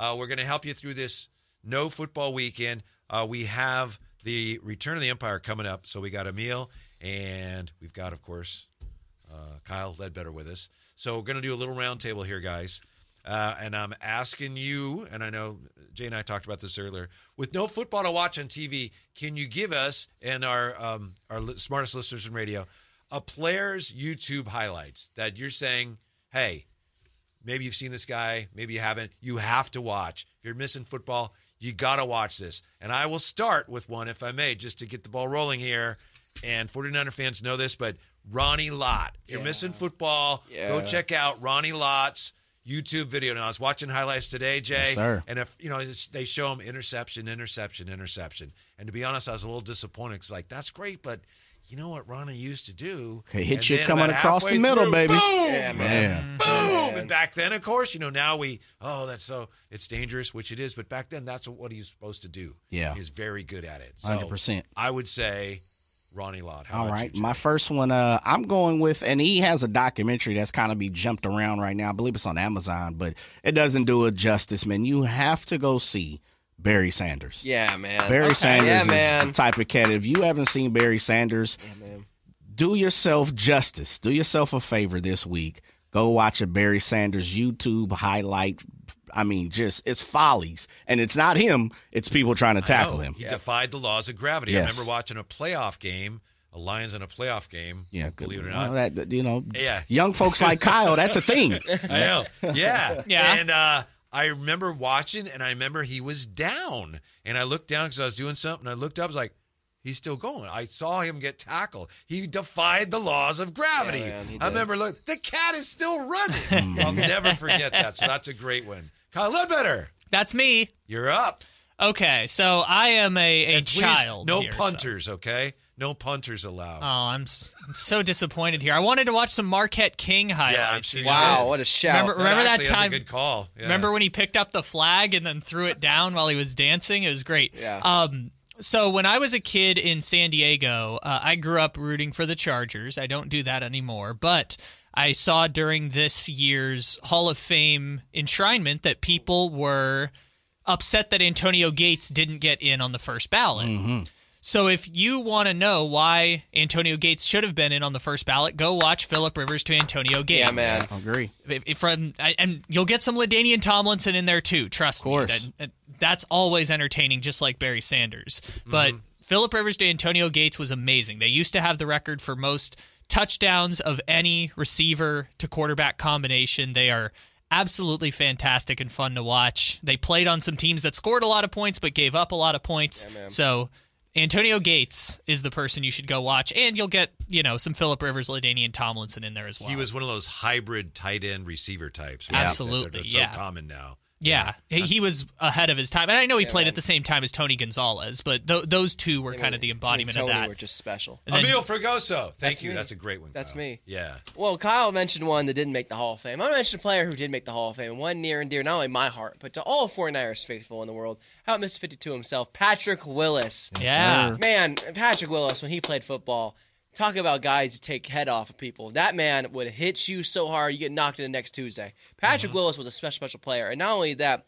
Uh, we're going to help you through this no football weekend. Uh, we have the Return of the Empire coming up. So we got Emil and we've got, of course, uh, Kyle Ledbetter with us. So we're going to do a little roundtable here, guys. Uh, and I'm asking you, and I know Jay and I talked about this earlier. With no football to watch on TV, can you give us and our um, our smartest listeners in radio a player's YouTube highlights that you're saying, hey, maybe you've seen this guy, maybe you haven't. You have to watch. If you're missing football, you got to watch this. And I will start with one, if I may, just to get the ball rolling here. And 49er fans know this, but Ronnie Lott. If you're Yeah. missing football, go check out Ronnie Lott's YouTube video. Now, I was watching highlights today, Jay. Yes. And if, you know, it's, they show him interception, interception, interception. And to be honest, I was a little disappointed because, like, that's great, but you know what Ronnie used to do? Okay, hit you coming across the middle, through, baby. Boom! Yeah, man. Boom! man. And back then, of course, you know, now we, oh, that's so, it's dangerous, which it is. But back then, that's what he's supposed to do. Yeah. He's very good at it. So 100%. I would say Ronnie Lott. How All about right, you, my first one. Uh, I'm going with, and he has a documentary that's kind of be jumped around right now. I believe it's on Amazon, but it doesn't do it justice, man. You have to go see Barry Sanders. Yeah, man. Barry Sanders Yeah, is man. the type of cat. If you haven't seen Barry Sanders, Yeah, man. do yourself justice. Do yourself a favor this week. Go watch a Barry Sanders YouTube highlight. I mean, just it's follies, and it's not him. It's people trying to tackle him. He defied the laws of gravity. I remember watching a playoff game, a Lions in a playoff game. Yeah, believe it or well, not. that you know, Yeah. young folks like Kyle, that's a thing. I know. Yeah. Yeah. And uh, I remember watching, and I remember he was down. And I looked down because I was doing something. I looked up, I was like, he's still going. I saw him get tackled. He defied the laws of gravity. Yeah, man, I remember, look, the cat is still running. I'll never forget that. So that's a great one. Kyle Ledbetter, That's me. you're up. Okay, so I am a, a And please, child. no here, so- punters, okay? No punters allowed. Oh, I'm, s- I'm so disappointed here. I wanted to watch some Marquette King highlights. sure you you know? Wow, what a shout. Remember- remember that actually, a time- good call. Yeah. Remember when he picked up the flag and then threw it down while he was dancing? It was great. Yeah. Um, so when I was a kid in San Diego, uh, I grew up rooting for the Chargers. I don't do that anymore, but I saw during this year's Hall of Fame enshrinement that people were upset that Antonio Gates didn't get in on the first ballot. So if you want to know why Antonio Gates should have been in on the first ballot, go watch Philip Rivers to Antonio Gates. Yeah, man. I agree. If, if from I- and you'll get some LaDainian Tomlinson in there too. Trust course. me, that, that's always entertaining, just like Barry Sanders. Mm-hmm. But Philip Rivers to Antonio Gates was amazing. They used to have the record for most touchdowns of any receiver to quarterback combination. They are absolutely fantastic and fun to watch. They played on some teams that scored a lot of points but gave up a lot of points. so Antonio Gates is the person you should go watch, and you'll get you know some Philip Rivers, LaDainian Tomlinson in there as well. He was one of those hybrid tight end receiver types. right? Absolutely, They're, they're so yeah. common now. Yeah, he, he was ahead of his time, and I know he played at the same time as Tony Gonzalez, but th- those two were kind of the embodiment Tony of that. were just special. And then- Emil Fregoso. Thank That's you. me. That's a great one. That's Kyle. me. Yeah. Well, Kyle mentioned one that didn't make the Hall of Fame. I'm going to mention a player who did make the Hall of Fame, one near and dear, not only my heart, but to all 49ers faithful in the world. How about Mr. 52 himself, Patrick Willis? yeah, Man, Patrick Willis, when he played football, talk about guys to take head off of people. That man would hit you so hard, you get knocked in the next Tuesday. Patrick Willis was a special, special player. And not only that,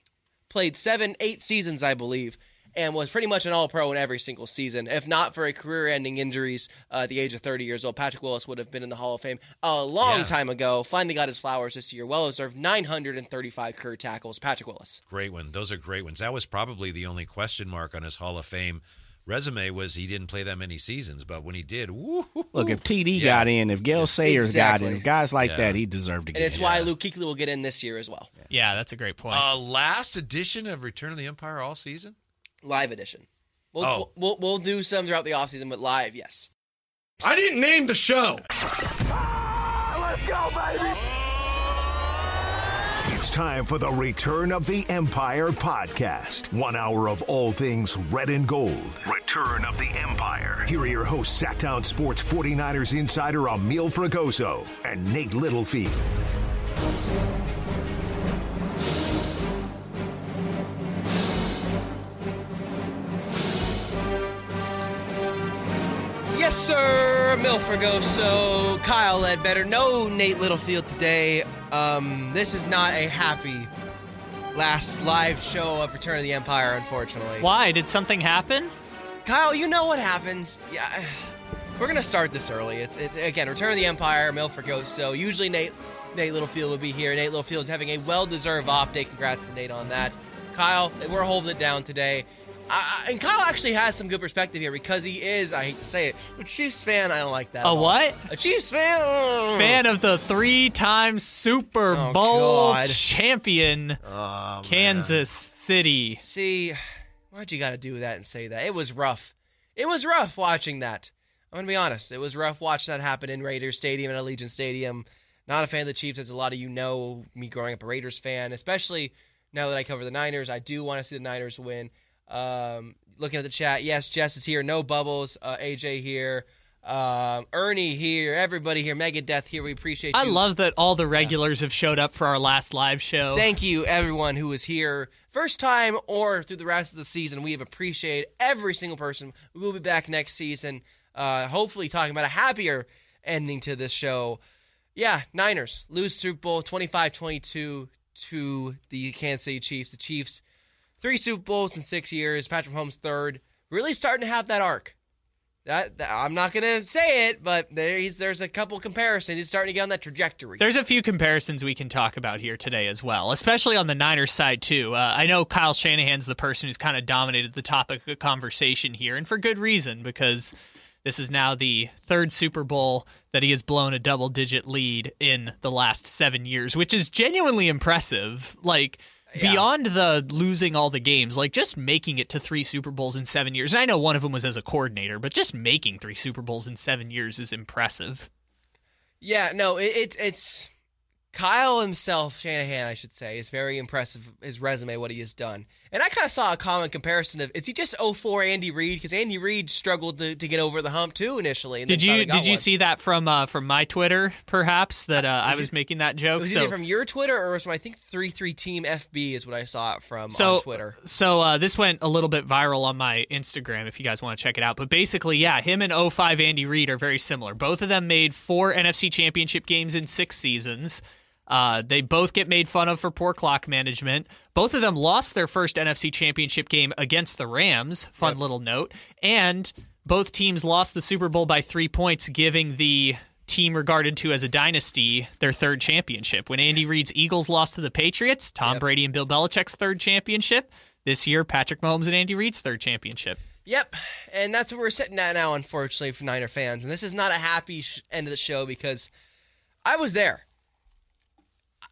played seven, eight seasons, I believe, and was pretty much an all pro in every single season. If not for a career ending injuries uh, at the age of 30 years old, Patrick Willis would have been in the Hall of Fame a long Yeah. time ago. Finally got his flowers this year. Well deserved 935 career tackles. Patrick Willis. Great one. Those are great ones. That was probably the only question mark on his Hall of Fame resume was he didn't play that many seasons, but when he did, woo Look, if TD Yeah. got in, if Gale Sayers Exactly. got in, guys like Yeah. that, he deserved to get in. And it's in. why Luke Kuechly will get in this year as well. yeah, that's a great point. uh, last edition of Return of the Empire all season. Live edition. We'll, Oh. we'll, we'll do some throughout the offseason, but live, yes. I didn't name the show. It's time for the Return of the Empire podcast. One hour of all things red and gold. Return of the Empire. Here are your hosts, Sactown Sports 49ers insider Emil Fragoso and Nate Littlefield. Yes, sir. Mil Fragoso, Kyle Ledbetter. No Nate Littlefield today. Um, this is not a happy last live show of Return of the Empire, unfortunately. Why? Did something happen? Kyle, you know what happened. Yeah, we're gonna start this early. It's it, again Return of the Empire, Milford. So usually Nate Nate Littlefield would be here. Nate Littlefield's having a well-deserved off day. Congrats to Nate on that. Kyle, we're holding it down today. I, and Kyle actually has some good perspective here because he is, I hate to say it, a Chiefs fan. I don't like that. A what? A Chiefs fan? Fan of the three-time Super Oh, Bowl God. champion oh, Kansas City. See, why'd you got to do that and say that? It was rough. It was rough watching that. I'm gonna be honest. It was rough watching that happen in Raiders Stadium and Allegiant Stadium. Not a fan of the Chiefs, as a lot of you know. Me growing up a Raiders fan, especially now that I cover the Niners, I do want to see the Niners win. Um, looking at the chat, yes, Jess is here. No bubbles. Uh, AJ here. Um, Ernie here. Everybody here. Megadeth here. We appreciate you. I love that all the regulars have showed up for our last live show. Thank you, everyone who was here first time or through the rest of the season. We have appreciated every single person. We will be back next season, uh, hopefully talking about a happier ending to this show. Yeah, Niners lose Super Bowl 25-22 to the Kansas City Chiefs. The Chiefs, three Super Bowls in six years. Patrick Mahomes third. Really starting to have that arc. That, that- I'm not gonna say it, but there's there's a couple comparisons. He's starting to get on that trajectory. There's a few comparisons we can talk about here today as well, especially on the Niners side too. Uh, I know Kyle Shanahan's the person who's kind of dominated the topic of conversation here, and for good reason because this is now the third Super Bowl that he has blown a double-digit lead in the last seven years, which is genuinely impressive. Like. Beyond the losing all the games, like just making it to three Super Bowls in seven years. And I know one of them was as a coordinator, but just making three Super Bowls in seven years is impressive. Yeah, no, it, it's it's Kyle himself, Shanahan, I should say, is very impressive. His resume, what he has done, and I kind of saw a common comparison of is he just 04 Andy Reid because Andy Reid struggled to, to get over the hump too initially. And Did you did you one. see that from uh, from my Twitter? Perhaps that uh, I was it- making that joke. Was so, it from your Twitter or was from I think three three Team FB is what I saw it from so on Twitter. so uh, this went a little bit viral on my Instagram. If you guys want to check it out, but basically, yeah, him and 05 Andy Reid are very similar. Both of them made four NFC Championship games in six seasons. Uh, they both get made fun of for poor clock management. Both of them lost their first NFC Championship game against the Rams. Fun little note. And both teams lost the Super Bowl by three points, giving the team regarded to as a dynasty their third championship. When Andy Reid's Eagles lost to the Patriots, Tom Yep. Brady and Bill Belichick's third championship. This year, Patrick Mahomes and Andy Reid's third championship. Yep, and that's what we're sitting at now, unfortunately, for Niner fans. And this is not a happy sh- end of the show because I was there.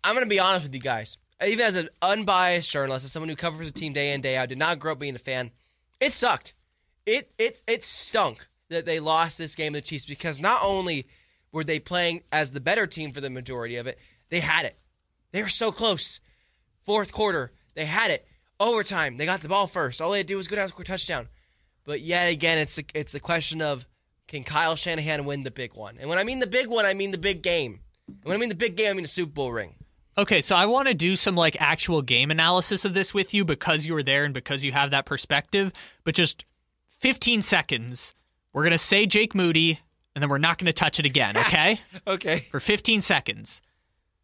I'm going to be honest with you guys. Even as an unbiased journalist, as someone who covers the team day in day out, did not grow up being a fan. It sucked. It it it stunk that they lost this game to the Chiefs because not only were they playing as the better team for the majority of it, they had it. They were so close. Fourth quarter, they had it. Overtime, they got the ball first. All they had to do was go down and score a touchdown. But yet again, it's the, it's the question of can Kyle Shanahan win the big one? And when I mean the big one, I mean the big game. And when I mean the big game, I mean the Super Bowl ring. Okay, so I want to do some like actual game analysis of this with you because you were there and because you have that perspective. But just 15 seconds, we're going to say Jake Moody and then we're not going to touch it again, okay? Okay. For 15 seconds.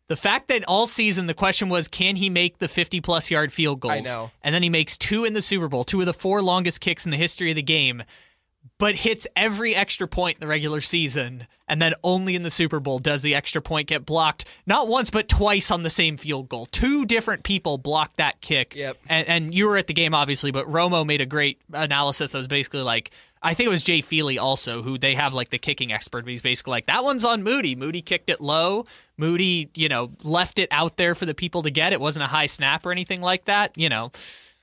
The fact that all season the question was can he make the 50 plus yard field goals? I know. And then he makes two in the Super Bowl, two of the four longest kicks in the history of the game, but hits every extra point in the regular season. And then only in the Super Bowl does the extra point get blocked, not once, but twice on the same field goal. Two different people blocked that kick. Yep. And, and you were at the game, obviously, but Romo made a great analysis that was basically like, I think it was Jay Feely also, who they have like the kicking expert, but he's basically like, that one's on Moody. Moody kicked it low. Moody, you know, left it out there for the people to get. It wasn't a high snap or anything like that. You know,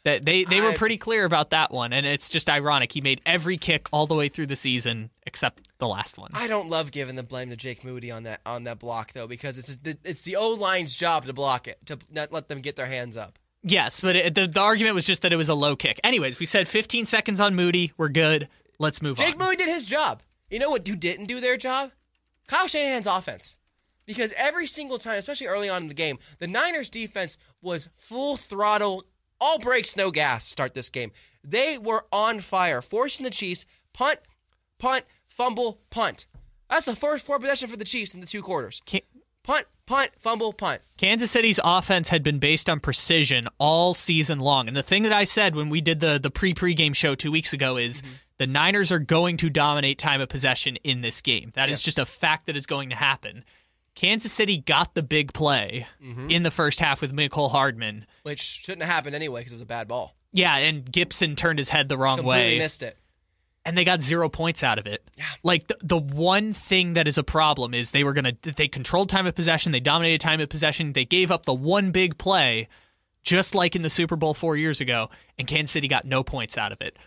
that they, they were pretty clear about that one. And it's just ironic. He made every kick all the way through the season except the last one. I don't love giving the blame to Jake Moody on that on that block though because it's the, it's the O line's job to block it to not let them get their hands up. Yes, but it, the, the argument was just that it was a low kick. Anyways, we said 15 seconds on Moody. We're good. Let's move Jake on. Jake Moody did his job. You know what? Who didn't do their job? Kyle Shanahan's offense. Because every single time, especially early on in the game, the Niners defense was full throttle, all brakes, no gas. Start this game. They were on fire, forcing the Chiefs punt, punt, fumble, punt. That's the first four possession for the Chiefs in the two quarters. Can, punt, punt, fumble, punt. Kansas City's offense had been based on precision all season long. And the thing that I said when we did the the pre pregame show two weeks ago is Mm-hmm. the Niners are going to dominate time of possession in this game. That is Yes. just a fact that is going to happen. Kansas City got the big play Mm-hmm. in the first half with Mecole Hardman. Which shouldn't have happened anyway because it was a bad ball. Yeah, and Gibson turned his head the wrong Completely way. missed it. and they got zero points out of it. Yeah. Like the, the one thing that is a problem is they were gonna they controlled time of possession, they dominated time of possession, they gave up the one big play, just like in the Super Bowl four years ago, and Kansas City got no points out of it.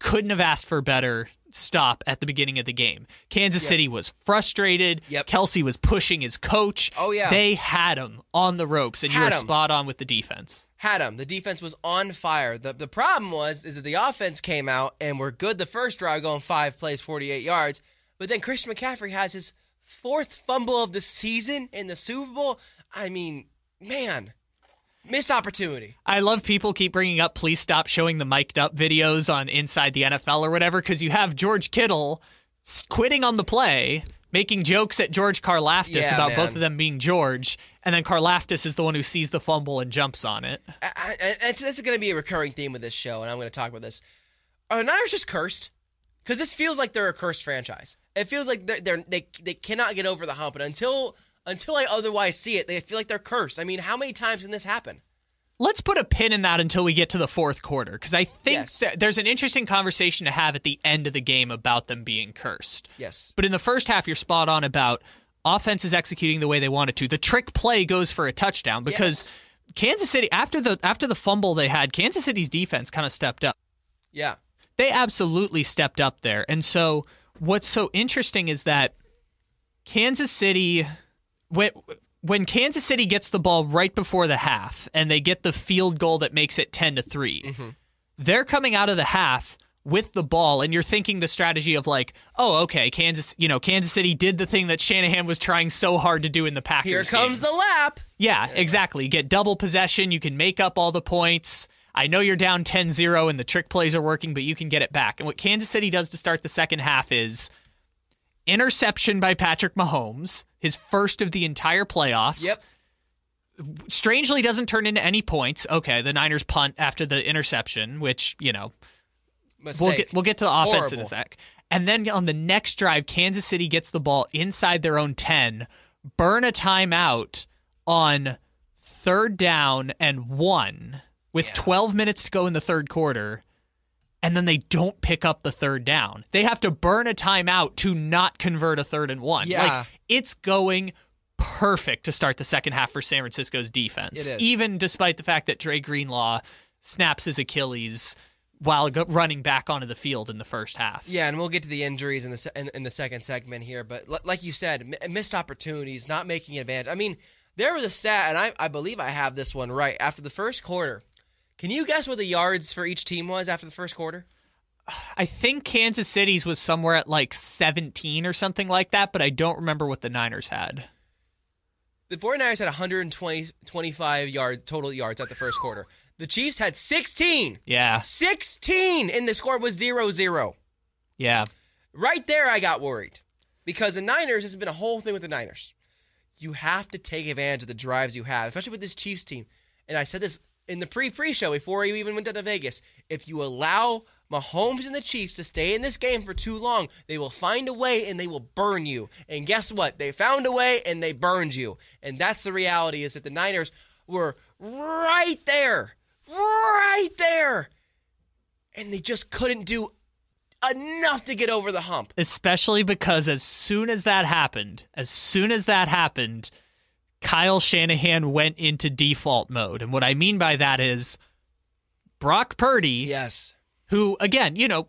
Couldn't have asked for better stop at the beginning of the game. Kansas City was frustrated. Yep. Kelce was pushing his coach. Oh, yeah. They had him on the ropes, and you were 'em. spot on with the defense. Had him. The defense was on fire. The the problem was is that the offense came out and were good the first drive, going five plays, forty eight yards. But then Christian McCaffrey has his fourth fumble of the season in the Super Bowl. I mean, man, missed opportunity. I love people keep bringing up please stop showing the mic'd up videos on Inside the NFL or whatever because you have George Kittle quitting on the play, making jokes at George Karlaftis Yeah, about man. both of them being George, and then Karlaftis is the one who sees the fumble and jumps on it. I, I, it's, this is going to be a recurring theme with this show, and I'm going to talk about this. Are the Niners just cursed? Because this feels like they're a cursed franchise. It feels like they're, they're they they cannot get over the hump, and until until I otherwise see it, they feel like they're cursed. I mean, how many times can this happen? Let's put a pin in that until we get to the fourth quarter because I think Yes. that there's an interesting conversation to have at the end of the game about them being cursed. Yes. But in the first half, you're spot on about offense is executing the way they wanted to. The trick play goes for a touchdown because Kansas City after the after the fumble they had, Kansas City's defense kind of stepped up. Yeah. They absolutely stepped up there. And so what's so interesting is that Kansas City when when Kansas City gets the ball right before the half and they get the field goal that makes it 10 to 3. Mm-hmm. They're coming out of the half with the ball and you're thinking the strategy of like, "Oh, okay, Kansas, you know, Kansas City did the thing that Shanahan was trying so hard to do in the Packers Here comes game. the lap. Yeah, exactly. You get double possession, you can make up all the points. I know you're down 10-0 and the trick plays are working, but you can get it back. And what Kansas City does to start the second half is interception by Patrick Mahomes, his first of the entire playoffs. Yep. Strangely doesn't turn into any points. Okay, the Niners punt after the interception, which, you know, Mistake. We'll get we'll get to the offense in a sec. And then on the next drive, Kansas City gets the ball inside their own 10, burn a timeout on third down and one with 12 minutes to go in the third quarter. And then they don't pick up the third down. They have to burn a timeout to not convert a third and one. Yeah. Like it's going perfect to start the second half for San Francisco's defense. It is. Even despite the fact that Dre Greenlaw snaps his Achilles while running back onto the field in the first half. Yeah, and we'll get to the injuries in the se- in, in the second segment here. But li- like you said, m- missed opportunities, not making advantage. I mean, there was a stat, and I, I believe I have this one right. After the first quarter, can you guess what the yards for each team was after the first quarter? I think Kansas City's was somewhere at like 17 or something like that, but I don't remember what the Niners had. The 49ers had 120 25 yards total yards at the first quarter. The Chiefs had 16. Yeah. 16 and the score was 0-0. Yeah. Right there I got worried. Because the Niners this has been a whole thing with the Niners. You have to take advantage of the drives you have, especially with this Chiefs team. And I said this in the pre-pre show before you even went down to Vegas. If you allow Mahomes and the Chiefs to stay in this game for too long, they will find a way and they will burn you. And guess what? They found a way and they burned you. And that's the reality is that the Niners were right there. Right there. And they just couldn't do enough to get over the hump. Especially because as soon as that happened, as soon as that happened, Kyle Shanahan went into default mode. And what I mean by that is Brock Purdy Yes. who again, you know,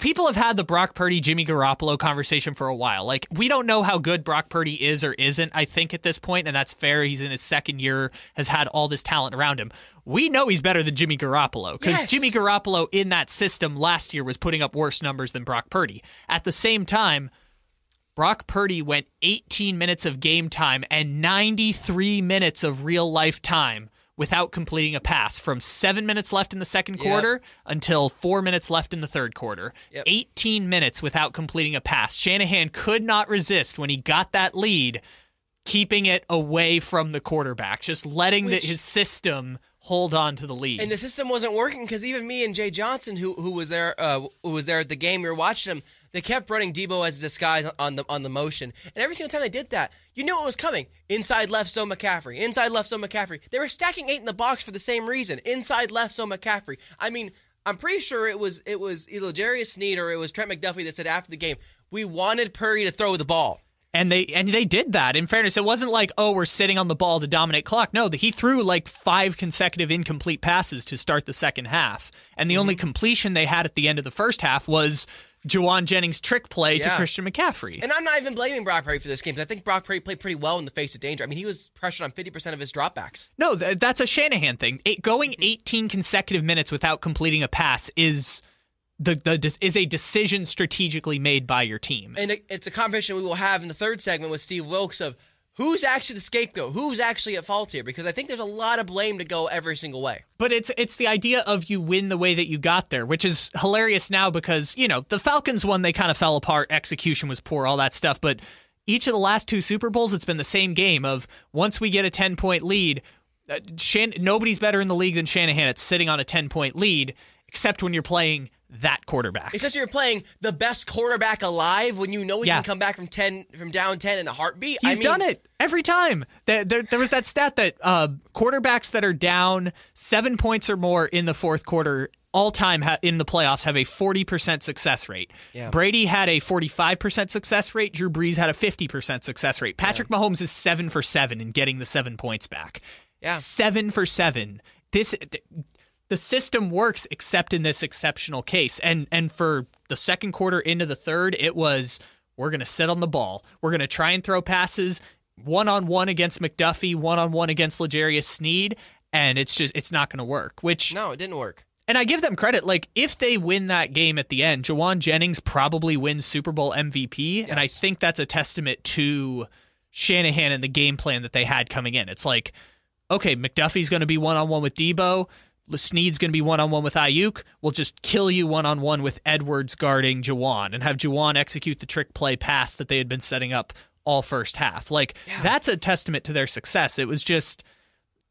people have had the Brock Purdy Jimmy Garoppolo conversation for a while. Like we don't know how good Brock Purdy is or isn't, I think at this point, and that's fair. He's in his second year, has had all this talent around him. We know he's better than Jimmy Garoppolo cuz Yes. Jimmy Garoppolo in that system last year was putting up worse numbers than Brock Purdy. At the same time, Brock Purdy went 18 minutes of game time and 93 minutes of real life time without completing a pass from seven minutes left in the second Yep. quarter until four minutes left in the third quarter. Yep. 18 minutes without completing a pass. Shanahan could not resist when he got that lead. keeping it away from the quarterback, just letting the, his system hold on to the lead. And the system wasn't working because even me and Jay Johnson, who who was there, uh, who was there at the game, we were watching him. They kept running Deebo as a disguise on the on the motion, and every single time they did that, you knew it was coming. Inside left zone McCaffrey, inside left zone McCaffrey. They were stacking eight in the box for the same reason. Inside left zone McCaffrey. I mean, I'm pretty sure it was it was either Jarius Sneed or it was Trent McDuffie that said after the game, we wanted Purdy to throw the ball. And they and they did that. In fairness, it wasn't like oh we're sitting on the ball to dominate clock. No, he threw like five consecutive incomplete passes to start the second half, and the only Mm-hmm. completion they had at the end of the first half was Jauan Jennings' trick play to Christian McCaffrey. And I'm not even blaming Brock Purdy for this game because I think Brock Purdy played pretty well in the face of danger. I mean, he was pressured on 50% of his dropbacks. No, th- that's a Shanahan thing. It, going Mm-hmm. 18 consecutive minutes without completing a pass is the the is a decision strategically made by your team. And it's a conversation we will have in the third segment with Steve Wilks of who's actually the scapegoat, who's actually at fault here, because I think there's a lot of blame to go every single way. But it's it's the idea of you win the way that you got there, which is hilarious now because you know the Falcons one they kind of fell apart, execution was poor, all that stuff. But each of the last two Super Bowls, it's been the same game of once we get a ten point lead, uh, Shan- nobody's better in the league than Shanahan It's sitting on a ten point lead, except when you're playing that quarterback. Because you're playing the best quarterback alive when you know he Yeah. can come back from ten from down ten in a heartbeat. He's I mean, done it every time. There, there, there was that stat that uh, quarterbacks that are down seven points or more in the fourth quarter all time ha- in the playoffs have a 40% success rate. Yeah. Brady had a 45% success rate. Drew Brees had a 50% success rate. Patrick Mahomes is seven for seven in getting the seven points back. Yeah. Seven for seven. This. The system works except in this exceptional case. And and for the second quarter into the third, it was we're going to sit on the ball. We're going to try and throw passes one on one against McDuffie, one on one against Legarius Sneed, and it's just it's not going to work. Which No, it didn't work. and I give them credit. Like if they win that game at the end, Jauan Jennings probably wins Super Bowl MVP, and I think that's a testament to Shanahan and the game plan that they had coming in. It's like, okay, McDuffie's going to be one on one with Deebo. Sneed's going to be one on one with Aiyuk. We'll just kill you one on one with Edwards guarding Jauan and have Jauan execute the trick play pass that they had been setting up all first half. Like that's a testament to their success. It was just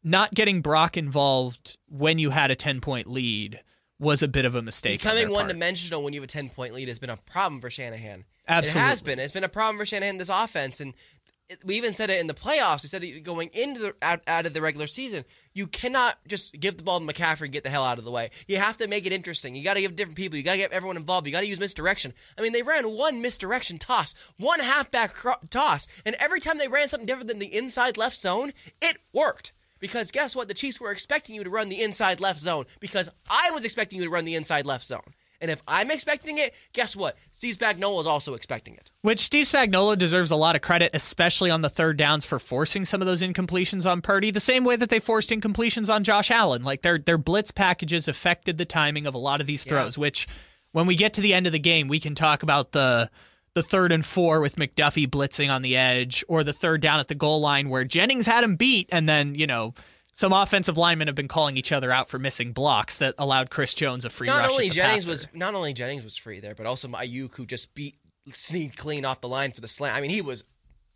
not getting Brock involved when you had a 10 point lead was a bit of a mistake. Becoming one part. dimensional when you have a 10 point lead has been a problem for Shanahan. It Absolutely. has been. It's been a problem for Shanahan this offense. And it, we even said it in the playoffs. We said it going into the out, out of the regular season. You cannot just give the ball to McCaffrey and get the hell out of the way. You have to make it interesting. You got to give different people. You got to get everyone involved. You got to use misdirection. I mean, they ran one misdirection toss, one halfback cro- toss, and every time they ran something different than the inside left zone, it worked. Because guess what? The Chiefs were expecting you to run the inside left zone because I was expecting you to run the inside left zone. And if I'm expecting it, guess what? Steve Spagnuolo is also expecting it. Which Steve Spagnuolo deserves a lot of credit, especially on the third downs for forcing some of those incompletions on Purdy, the same way that they forced incompletions on Josh Allen. Like their their blitz packages affected the timing of a lot of these throws, which when we get to the end of the game, we can talk about the the third and four with McDuffie blitzing on the edge, or the third down at the goal line where Jennings had him beat, and then, you know, some offensive linemen have been calling each other out for missing blocks that allowed Chris Jones a free Not only Jennings passer. was not only Jennings was free there, but also Aiyuk who just beat Sneed clean off the line for the slant. I mean, he was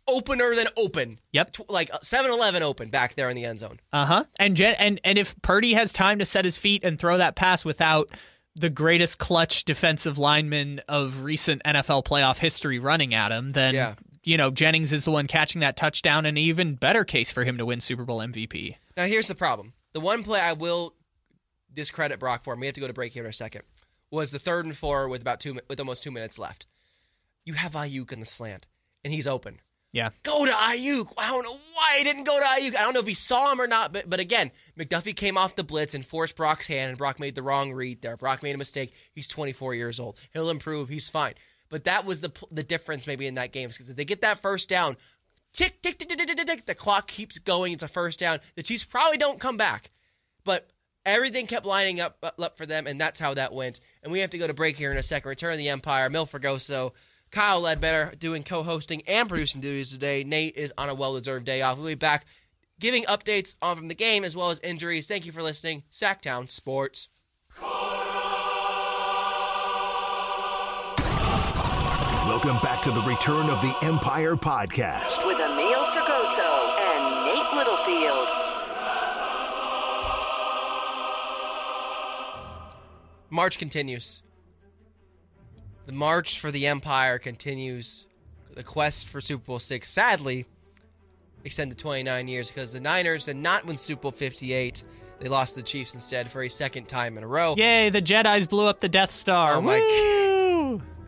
opener than open. Yep. Like 7-Eleven open back there in the end zone. Uh huh. And Jen, and and if Purdy has time to set his feet and throw that pass without the greatest clutch defensive lineman of recent NFL playoff history running at him, then Yeah. You know Jennings is the one catching that touchdown, an even better case for him to win Super Bowl MVP. Now here's the problem. The one play I will discredit Brock for, and we have to go to break here in a second, was the third and four with about two with almost two minutes left. You have Aiyuk in the slant, and he's open. Yeah. Go to Aiyuk. I don't know why he didn't go to Aiyuk. I don't know if he saw him or not, but but again, McDuffie came off the blitz and forced Brock's hand, and Brock made the wrong read there. Brock made a mistake. He's 24 years old. He'll improve. He's fine. But that was the the difference maybe in that game because if they get that first down, tick tick tick tick tick tick, the clock keeps going. It's a first down. The Chiefs probably don't come back, but everything kept lining up up for them, and that's how that went. And we have to go to break here in a second. Return of the Empire. Milfragoso. Kyle Ledbetter doing co-hosting and producing duties today. Nate is on a well-deserved day off. We'll be back giving updates on from the game as well as injuries. Thank you for listening. Sactown Sports. Welcome back to the Return of the Empire podcast. with Emil Fergoso Fregoso and Nate Littlefield. March continues. The march for the Empire continues. The quest for Super Bowl six, sadly, extended 29 years because the Niners did not win Super Bowl 58. They lost to the Chiefs instead for a second time in a row. Yay, the Jedi's blew up the Death Star. Oh my Woo!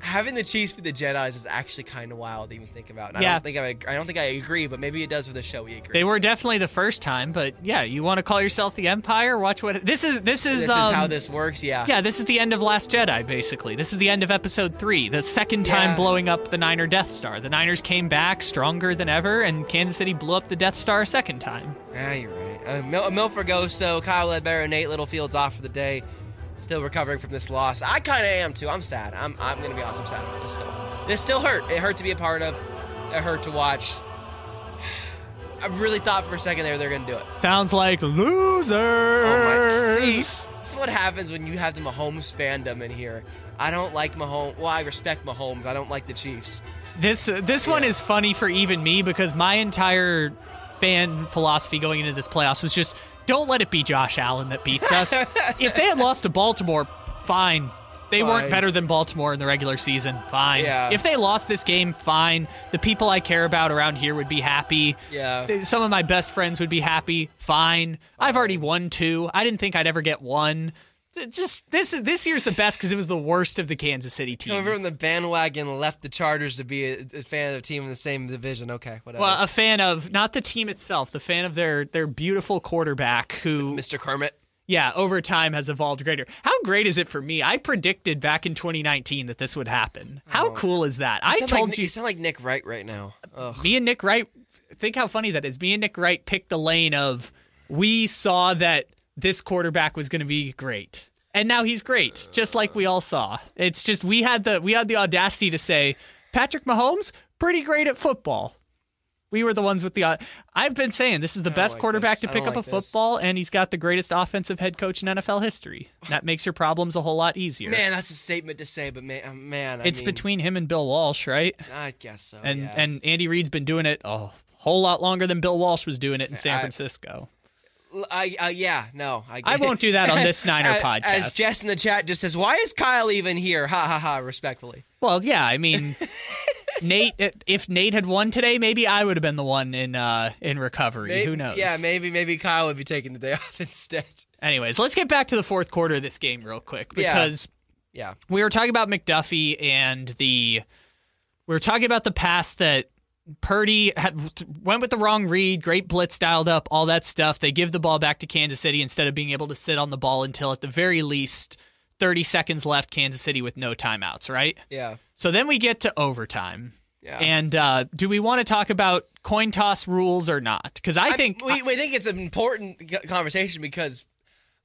Having the cheese for the Jedi's is actually kind of wild to even think about. And I Yeah. don't think I, I don't think I agree, but maybe it does for the show. We agree. They were definitely the first time, but yeah, you want to call yourself the Empire? Watch what this is. This is. this um, is how this works. Yeah. Yeah, this is the end of Last Jedi, basically. This is the end of Episode Three, the second time Yeah. blowing up the Niner Death Star. The Niners came back stronger than ever, and Kansas City blew up the Death Star a second time. Yeah, you're right. Uh, Mil- Milford goes, so Kyle Ledbetter and Nate Littlefield's off for the day. Still recovering from this loss. I kind of am too. I'm sad. I'm, I'm going to be honest. I'm sad about this still. This still hurt. It hurt to be a part of. It hurt to watch. I really thought for a second there they're going to do it. Sounds like losers. Oh my! See, this is what happens when you have the Mahomes fandom in here. I don't like Mahomes. Well, I respect Mahomes. I don't like the Chiefs. This this one is funny for even me because my entire fan philosophy going into this playoffs was just don't let it be Josh Allen that beats us. if they had lost to Baltimore, fine. They weren't better than Baltimore in the regular season. Fine. Yeah. If they lost this game, fine. The people I care about around here would be happy. Yeah. Some of my best friends would be happy. Fine. I've already won two. I didn't think I'd ever get one. Just this this year's the best because it was the worst of the Kansas City teams. Remember when the bandwagon, left the Chargers to be a, a fan of a team in the same division. Okay, whatever. Well, a fan of not the team itself, the fan of their their beautiful quarterback who Mr. Kermit. yeah, over time has evolved greater. How great is it for me? I predicted back in 2019 that this would happen. How oh. cool is that? I told like, you you sound like Nick Wright right now. Ugh. me and Nick Wright think how funny that is. Me and Nick Wright picked the lane of we saw that this quarterback was going to be great. And now he's great, just like we all saw. It's just we had the we had the audacity to say Patrick Mahomes pretty great at football. We were the ones with the. I've been saying this is the best like quarterback this. to pick up like a this. football, and he's got the greatest offensive head coach in NFL history. That makes your problems a whole lot easier. Man, that's a statement to say, but man, uh, man, I it's mean, between him and Bill Walsh, right? I guess so. And yeah. and Andy Reid's been doing it a whole lot longer than Bill Walsh was doing it in San Francisco. I, uh, yeah, no, I. I won't do that on this Niner as, podcast. As Jess in the chat just says, "Why is Kyle even here?" Ha ha ha. Respectfully, Well, yeah, I mean, Nate. If Nate had won today, maybe I would have been the one in uh, in recovery. May- Who knows? Yeah, maybe maybe Kyle would be taking the day off instead. Anyways, let's get back to the fourth quarter of this game real quick Yeah. because Yeah, we were talking about McDuffie and the we were talking about the pass that Purdy had went with the wrong read, great blitz dialed up, all that stuff. They give the ball back to Kansas City instead of being able to sit on the ball until at the very least 30 seconds left Kansas City with no timeouts, right? yeah, So then we get to overtime. yeah. And uh, do we want to talk about coin toss rules or not? Because I, I think we, we think it's an important conversation because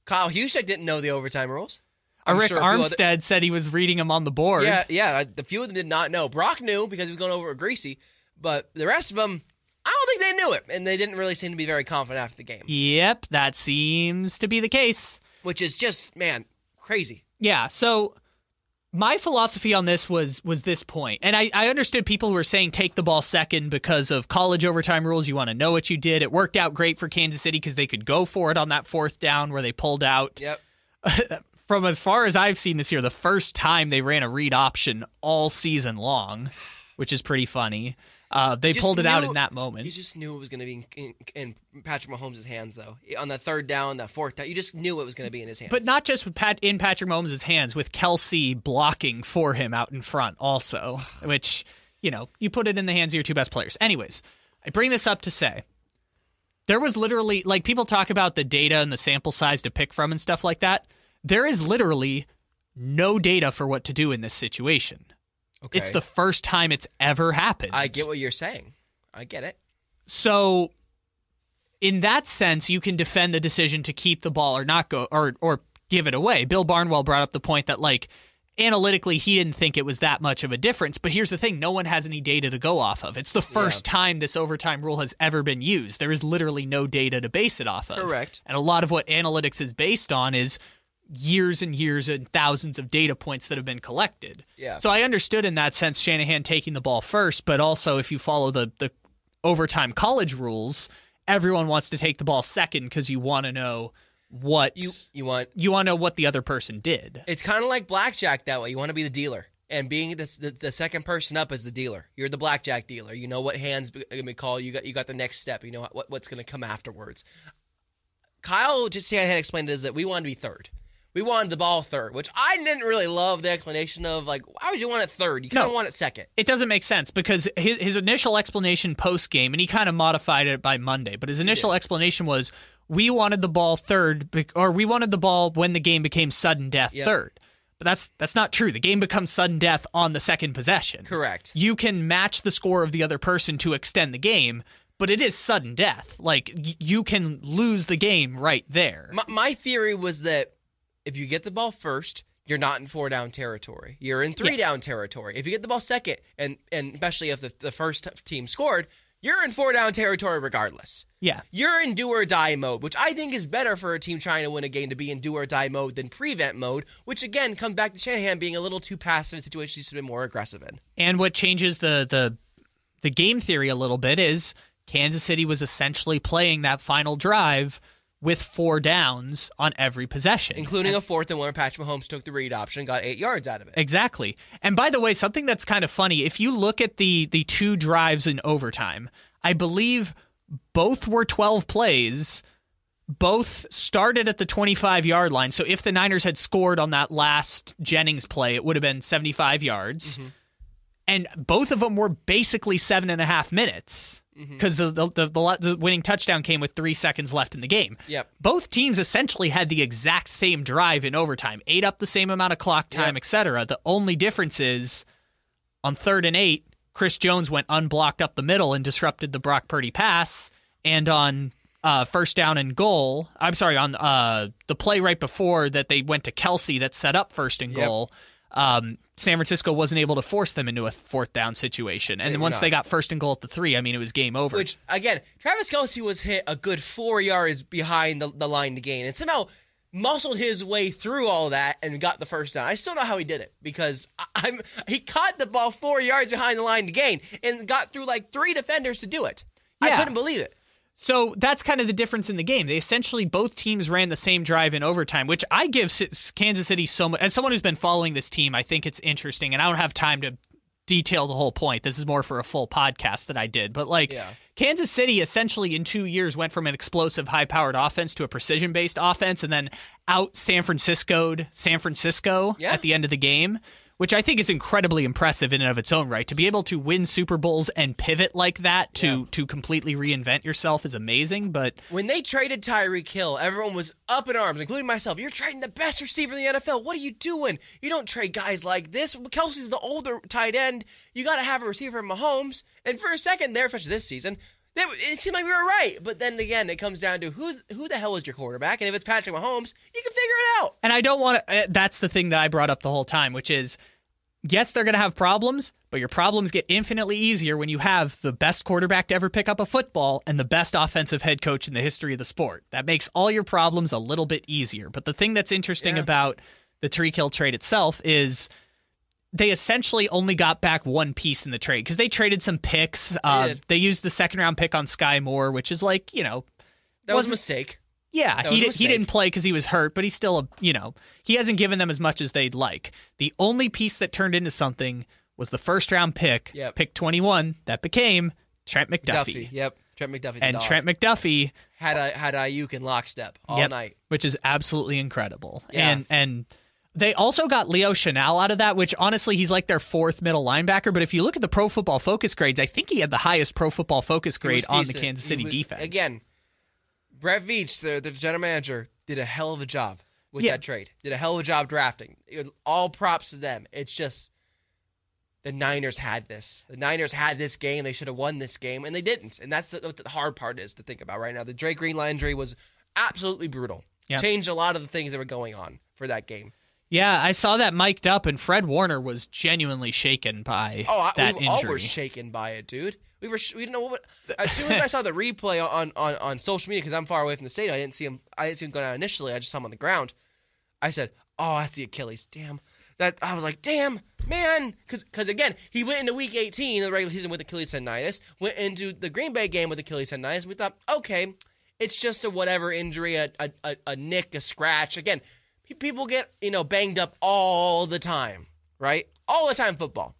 Kyle Juszczyk didn't know the overtime rules. I'm Rick sure a few other- Armstead said he was reading them on the board. Yeah, yeah. The few of them did not know. Brock knew because he was going over with Griese, but the rest of them, I don't think they knew it, and they didn't really seem to be very confident after the game, Yep, that seems to be the case. which is just man crazy. Yeah. So my philosophy on this was was this point, and I, I understood people who were saying take the ball second because of college overtime rules. You want to know what you did. It worked out great for Kansas City because they could go for it on that fourth down where they pulled out. Yep. From as far as I've seen this year, the first time they ran a read option all season long, which is pretty funny. Uh, they Just pulled it out in that moment. You just knew it was going to be in, in, in Patrick Mahomes' hands, though. On the third down, the fourth down, you just knew it was going to be in his hands. But not just with Pat in Patrick Mahomes' hands, with Kelce blocking for him out in front also, which, you know, you put it in the hands of your two best players. Anyways, I bring this up to say there was literally like people talk about the data and the sample size to pick from and stuff like that. There is literally no data for what to do in this situation. Okay. It's the first time it's ever happened. I get what you're saying. I get it. So, in that sense, you can defend the decision to keep the ball or not go or or give it away. Bill Barnwell brought up the point that like analytically he didn't think it was that much of a difference. But here's the thing: no one has any data to go off of. It's the first time this overtime rule has ever been used. There is literally no data to base it off of. Correct. And a lot of what analytics is based on is years and years and thousands of data points that have been collected. Yeah. So I understood in that sense Shanahan taking the ball first, but also if you follow the the overtime college rules, everyone wants to take the ball second because you want to know what You you want you want to know what the other person did. it's kind of like blackjack that way. You want to be the dealer. And being the, the, the second person up is the dealer. You're the blackjack dealer. You know what hands gonna be called. You got you got the next step. You know what what's going to come afterwards. Kyle just had explained it is that we wanted to be third. We wanted the ball third, which I didn't really love the explanation of like why would you want it third? You kind of No. want it second. It doesn't make sense because his, his initial explanation post game, and he kind of modified it by Monday, but his initial explanation was we wanted the ball third, or we wanted the ball when the game became sudden death Yep. third. But that's that's not true. The game becomes sudden death on the second possession. Correct. You can match the score of the other person to extend the game, but it is sudden death. Like y- you can lose the game right there. My, my theory was that if you get the ball first, you're not in four down territory. You're in three down territory. If you get the ball second, and and especially if the, the first team scored, you're in four down territory regardless. Yeah. You're in do or die mode, which I think is better for a team trying to win a game to be in do or die mode than prevent mode, which again comes back to Shanahan being a little too passive in situations he's been more aggressive in. And what changes the the the game theory a little bit is Kansas City was essentially playing that final drive with four downs on every possession. Including a fourth and one Patrick Mahomes took the read option got eight yards out of it. Exactly. And by the way, something that's kind of funny, if you look at the the two drives in overtime, I believe both were 12 plays. Both started at the 25 yard line. So if the Niners had scored on that last Jennings play, it would have been 75 yards. Mm-hmm. And both of them were basically seven and a half minutes because the, the, the, the the winning touchdown came with three seconds left in the game. Yep. Both teams essentially had the exact same drive in overtime, ate up the same amount of clock time, Yep. etc. The only difference is on third and eight, Chris Jones went unblocked up the middle and disrupted the Brock Purdy pass. And on uh, first down and goal, I'm sorry, on uh, the play right before that they went to Kelce that set up first and Yep. goal, um, San Francisco wasn't able to force them into a fourth down situation. And They then once not. they got first and goal at the three, I mean, it was game over. Which again, Travis Kelce was hit a good four yards behind the, the line to gain, and somehow muscled his way through all that and got the first down. I still don't know how he did it because I- I'm he caught the ball four yards behind the line to gain and got through like three defenders to do it. I couldn't believe it. So that's kind of the difference in the game. They essentially both teams ran the same drive in overtime, which I give Kansas City so much. As someone who's been following this team, I think it's interesting, and I don't have time to detail the whole point. This is more for a full podcast that I did, but like Yeah. Kansas City essentially in two years went from an explosive, high-powered offense to a precision-based offense, and then out San Francisco'd San Francisco Yeah. at the end of the game. Which I think is incredibly impressive in and of its own right. To be able to win Super Bowls and pivot like that to Yeah. to completely reinvent yourself is amazing. But When they traded Tyreek Hill, everyone was up in arms, including myself. You're trading the best receiver in the NFL. What are you doing? You don't trade guys like this. Kelce's the older tight end. You got to have a receiver in Mahomes. And for a second there, especially this season, it seemed like we were right. But then again, it comes down to who who the hell is your quarterback? And if it's Patrick Mahomes, you can figure it out. And I don't want to. Uh, that's the thing that I brought up the whole time, which is yes, they're going to have problems, but your problems get infinitely easier when you have the best quarterback to ever pick up a football and the best offensive head coach in the history of the sport. That makes all your problems a little bit easier. But the thing that's interesting Yeah. about the Tyreek Hill trade itself is they essentially only got back one piece in the trade because they traded some picks. Uh, they used the second round pick on Skyy Moore, which is like, you know, That was a mistake. yeah, That he, did, he didn't play because he was hurt, but he's still a you know he hasn't given them as much as they'd like. The only piece that turned into something was the first round pick, Yep. pick twenty one, that became Trent McDuffie, Duffy. Yep. Trent McDuffie's a and. Trent McDuffie, had a, had Aiyuk in lockstep all yep, night. which is absolutely incredible. Yeah. And and they also got Leo Chenal out of that, which honestly he's like their fourth middle linebacker. But if you look at the Pro Football Focus grades, I think he had the highest Pro Football Focus grade on the. Kansas City was- defense. Again, Brett Veach, the, the general manager, did a hell of a job with Yeah. that trade. Did a hell of a job drafting. All props to them. It's just the Niners had this. The Niners had this game. They should have won this game, and they didn't. And that's the, what the hard part is to think about right now. The Dre Greenlaw injury was absolutely brutal. Yeah. Changed a lot of the things that were going on for that game. Yeah, I saw that mic'd up, and Fred Warner was genuinely shaken by Oh, I, that we all were shaken by it, dude. We were sh- we didn't know what. As soon as I saw the replay on on, on social media, because I'm far away from the stadium, I didn't see him. I didn't see him go down initially. I just saw him on the ground. I said, "Oh, that's the Achilles." Damn. That I was like, "Damn." man, because because again, he went into Week 18 of the regular season with Achilles tendonitis, went into the Green Bay game with Achilles tendonitis. We thought, okay, it's just a whatever injury, a a, a, a nick, a scratch. Again, pe- people get you know banged up all the time, right? All the time, football.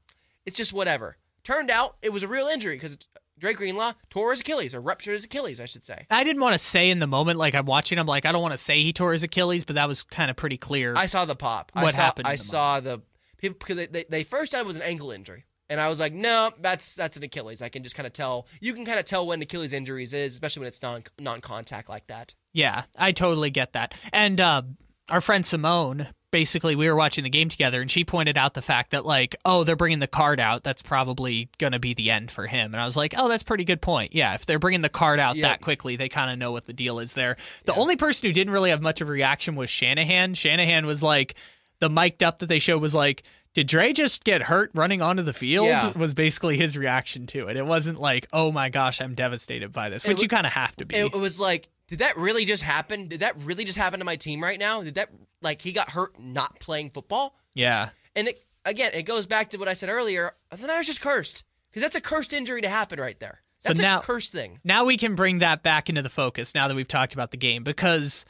It's just whatever. Turned out it was a real injury because Dre Greenlaw tore his Achilles or ruptured his Achilles, I should say. I didn't want to say in the moment, like I'm watching, I'm like, I don't want to say he tore his Achilles, but that was kind of pretty clear. I saw the pop. I What saw, happened I the saw the people because they, they, they first said it was an ankle injury, and I was like, no, that's that's an Achilles. I can just kind of tell. You can kind of tell when Achilles injuries is, especially when it's non non contact like that. Yeah, I totally get that. And uh, our friend Simone, basically, we were watching the game together, and she pointed out the fact that, like, oh, they're bringing the card out. That's probably going to be the end for him. And I was like, oh, that's pretty good point. Yeah, if they're bringing the card out Yep. that quickly, they kind of know what the deal is there. The only person who didn't really have much of a reaction was Shanahan. Shanahan was like, the mic'd up that they showed was like, did Dre just get hurt running onto the field? Yeah. Was basically his reaction to it. It wasn't like, oh my gosh, I'm devastated by this, which you kind of have to be. It was like, did that really just happen? Did that really just happen to my team right now? Did that like he got hurt not playing football? yeah. And it, again, it goes back to what I said earlier. The Niners just cursed because that's a cursed injury to happen right there. So That's now- a cursed thing. now we can bring that back into the focus now that we've talked about the game because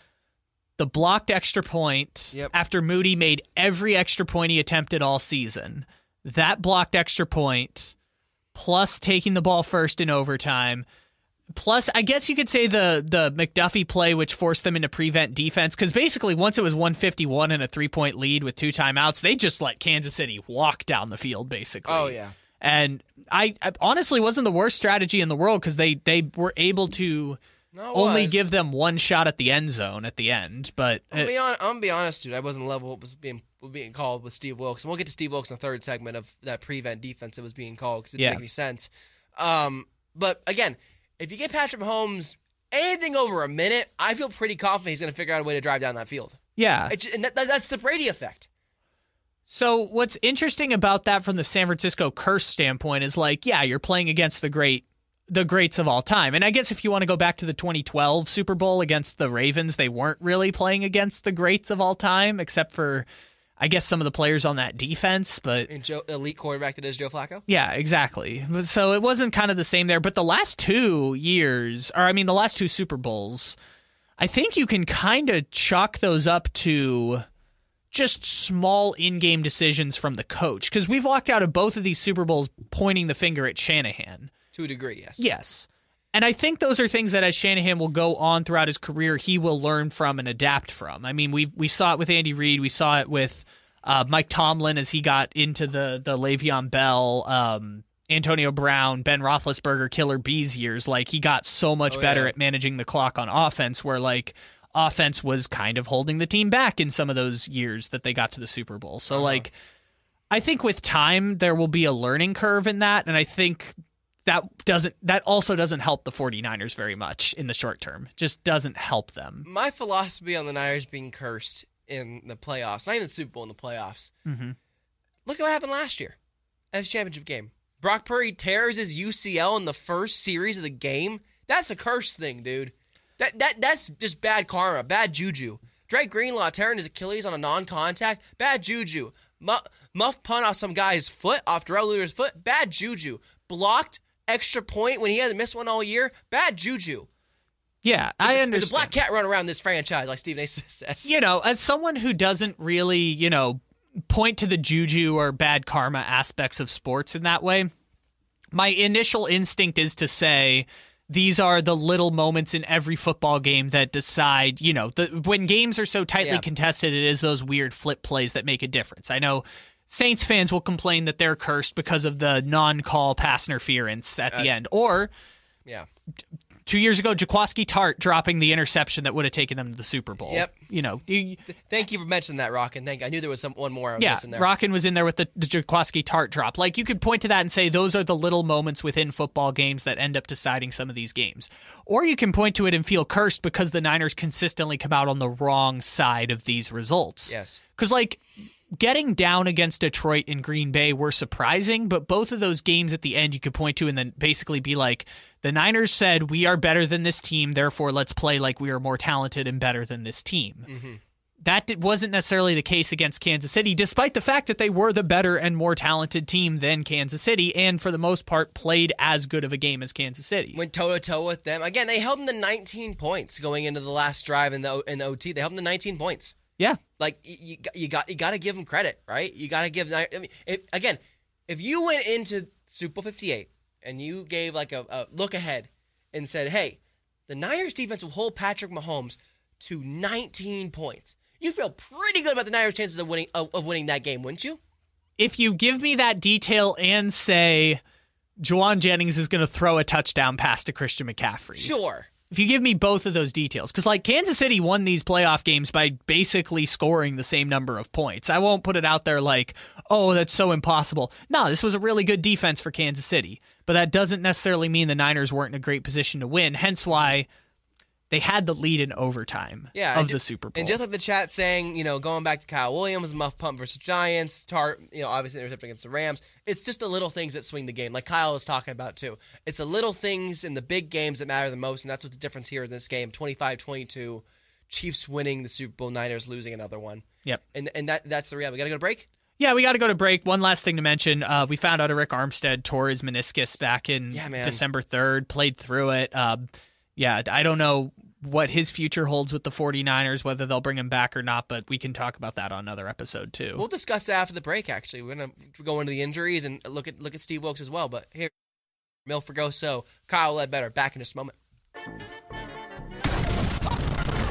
the blocked extra point Yep. after Moody made every extra point he attempted all season, that blocked extra point plus taking the ball first in overtime plus I guess you could say the the McDuffie play which forced them into prevent defense cuz basically once it was 151 and a 3-point lead with two timeouts, they just let Kansas City walk down the field basically. Oh yeah. And I, I honestly wasn't the worst strategy in the world because they they were able to No, only was. give them one shot at the end zone at the end. But I'm gonna, be on, I'm be honest, dude. I wasn't level what was being being called with Steve Wilks, and we'll get to Steve Wilks in the third segment of that prevent defense that was being called because it didn't Yeah. make any sense. Um, but again, if you get Patrick Mahomes anything over a minute, I feel pretty confident he's gonna figure out a way to drive down that field. yeah. It, and that, that, that's the Brady effect. So what's interesting about that from the San Francisco curse standpoint is like, yeah, you're playing against the great the greats of all time. And I guess if you want to go back to the 2012 Super Bowl against the Ravens, they weren't really playing against the greats of all time except for I guess some of the players on that defense, but And Joe, elite quarterback that is Joe Flacco. Yeah, exactly. So it wasn't kind of the same there. But the last two years, or I mean, the last two Super Bowls, I think you can kind of chalk those up to just small in game decisions from the coach. Because we've walked out of both of these Super Bowls pointing the finger at Shanahan. To a degree, yes. Yes. And I think those are things that as Shanahan will go on throughout his career, he will learn from and adapt from. I mean, we we saw it with Andy Reid, we saw it with uh, Mike Tomlin as he got into the the Le'Veon Bell, um, Antonio Brown, Ben Roethlisberger, Killer Bees years. Like he got so much Oh, better yeah. at managing the clock on offense, where like offense was kind of holding the team back in some of those years that they got to the Super Bowl. So like. I think with time there will be a learning curve in that and I think that doesn't that also doesn't help the 49ers very much in the short term. Just doesn't help them. My philosophy on the Niners being cursed in the playoffs, not even the Super Bowl in the playoffs. Mm-hmm. Look at what happened last year. NFC Championship game. Brock Purdy tears his UCL in the first series of the game. That's a curse thing, dude. That that that's just bad karma, bad juju. Dre Greenlaw tearing his Achilles on a non-contact, bad juju. Mu- muff punt off some guy's foot, off Darrell Luter's foot, bad juju. Blocked extra point when he hasn't missed one all year, bad juju. Yeah, I There's understand. a black cat running around this franchise, like Steve A. Smith says. you know, as someone who doesn't really, you know, point to the juju or bad karma aspects of sports in that way, my initial instinct is to say these are the little moments in every football game that decide, you know, the, when games are so tightly Yeah. contested, it is those weird flip plays that make a difference. I know Saints fans will complain that they're cursed because of the non-call pass interference at the Uh, end, or Yeah. two years ago, Jaquiski Tartt dropping the interception that would have taken them to the Super Bowl. Yep. You know, you, Thank you for mentioning that, Rock, and thank. I knew there was some one more I yeah. Rockin was in there with the, the Jaquiski Tartt drop. Like you could point to that and say those are the little moments within football games that end up deciding some of these games. Or you can point to it and feel cursed because the Niners consistently come out on the wrong side of these results. Yes. Because like getting down against Detroit and Green Bay were surprising, but both of those games at the end you could point to and then basically be like, the Niners said we are better than this team, therefore let's play like we are more talented and better than this team. Mm-hmm. that wasn't necessarily the case against Kansas City, despite the fact that they were the better and more talented team than Kansas City, and for the most part played as good of a game as Kansas City. went toe to toe with them. Again, they held them to 19 points going into the last drive in the in the OT. They held them to 19 points. yeah, Like you, got- you got you got to give them credit, right? You got to give. I mean, if, again, if you went into Super Bowl 58 and you gave like a, a look ahead and said, "Hey, the Niners defense will hold Patrick Mahomes to 19 points," you feel pretty good about the Niners' chances of winning of, of winning that game, wouldn't you? if you give me that detail and say Jauan Jennings is going to throw a touchdown pass to Christian McCaffrey. Sure. If you give me both of those details, because like Kansas City won these playoff games by basically scoring the same number of points. I won't put it out there like, oh, that's so impossible. No, this was a really good defense for Kansas City, but that doesn't necessarily mean the Niners weren't in a great position to win. Hence why they had the lead in overtime yeah, of and the Super Bowl. And just like the chat saying, you know, going back to Kyle Williams, muff pump versus Giants, tar, you know, obviously intercept against the Rams. It's just the little things that swing the game, like Kyle was talking about too. It's the little things in the big games that matter the most, and that's what the difference here in this game 25 22. Chiefs winning the Super Bowl, Niners losing another one. Yep. And and that that's the reality. We got to go to break? Yeah, we got to go to break. One last thing to mention. Uh, we found out Arik Armstead tore his meniscus back in Yeah. December 3rd, played through it. Um, yeah, I don't know what his future holds with the 49ers, whether they'll bring him back or not, but we can talk about that on another episode too. We'll discuss that after the break, actually. We're going to go into the injuries and look at look at Steve Wilks as well. But here, Mil Fergoso, Kyle Ledbetter, back in just a moment.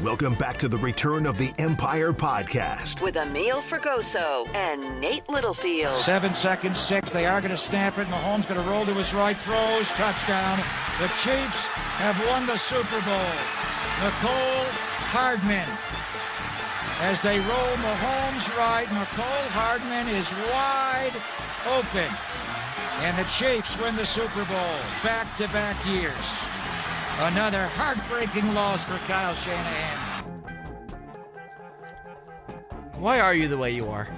Welcome back to the return of the Empire Podcast. With Amil Fergoso and Nate Littlefield. Seven seconds, six. They are going to snap it. Mahomes going to roll to his right, throws, touchdown. The Chiefs have won the Super Bowl. Mecole Hardman. As they roll Mahomes right, Mecole Hardman is wide open. And the Chiefs win the Super Bowl back to back years. Another heartbreaking loss for Kyle Shanahan. Why are you the way you are?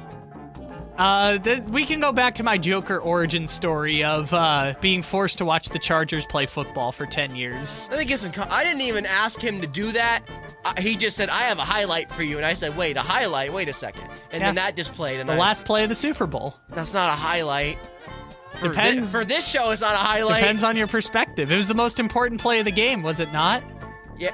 Uh, th- we can go back to my Joker origin story of uh, being forced to watch the Chargers play football for 10 years. Let me get some. con- I didn't even ask him to do that. Uh, he just said, "I have a highlight for you," and I said, "Wait, a highlight? Wait a second. And then that just played. And The I last was- play of the Super Bowl. that's not a highlight. For thi- Depends. for this show, it's not a highlight. Depends on your perspective. It was the most important play of the game, was it not? Yeah.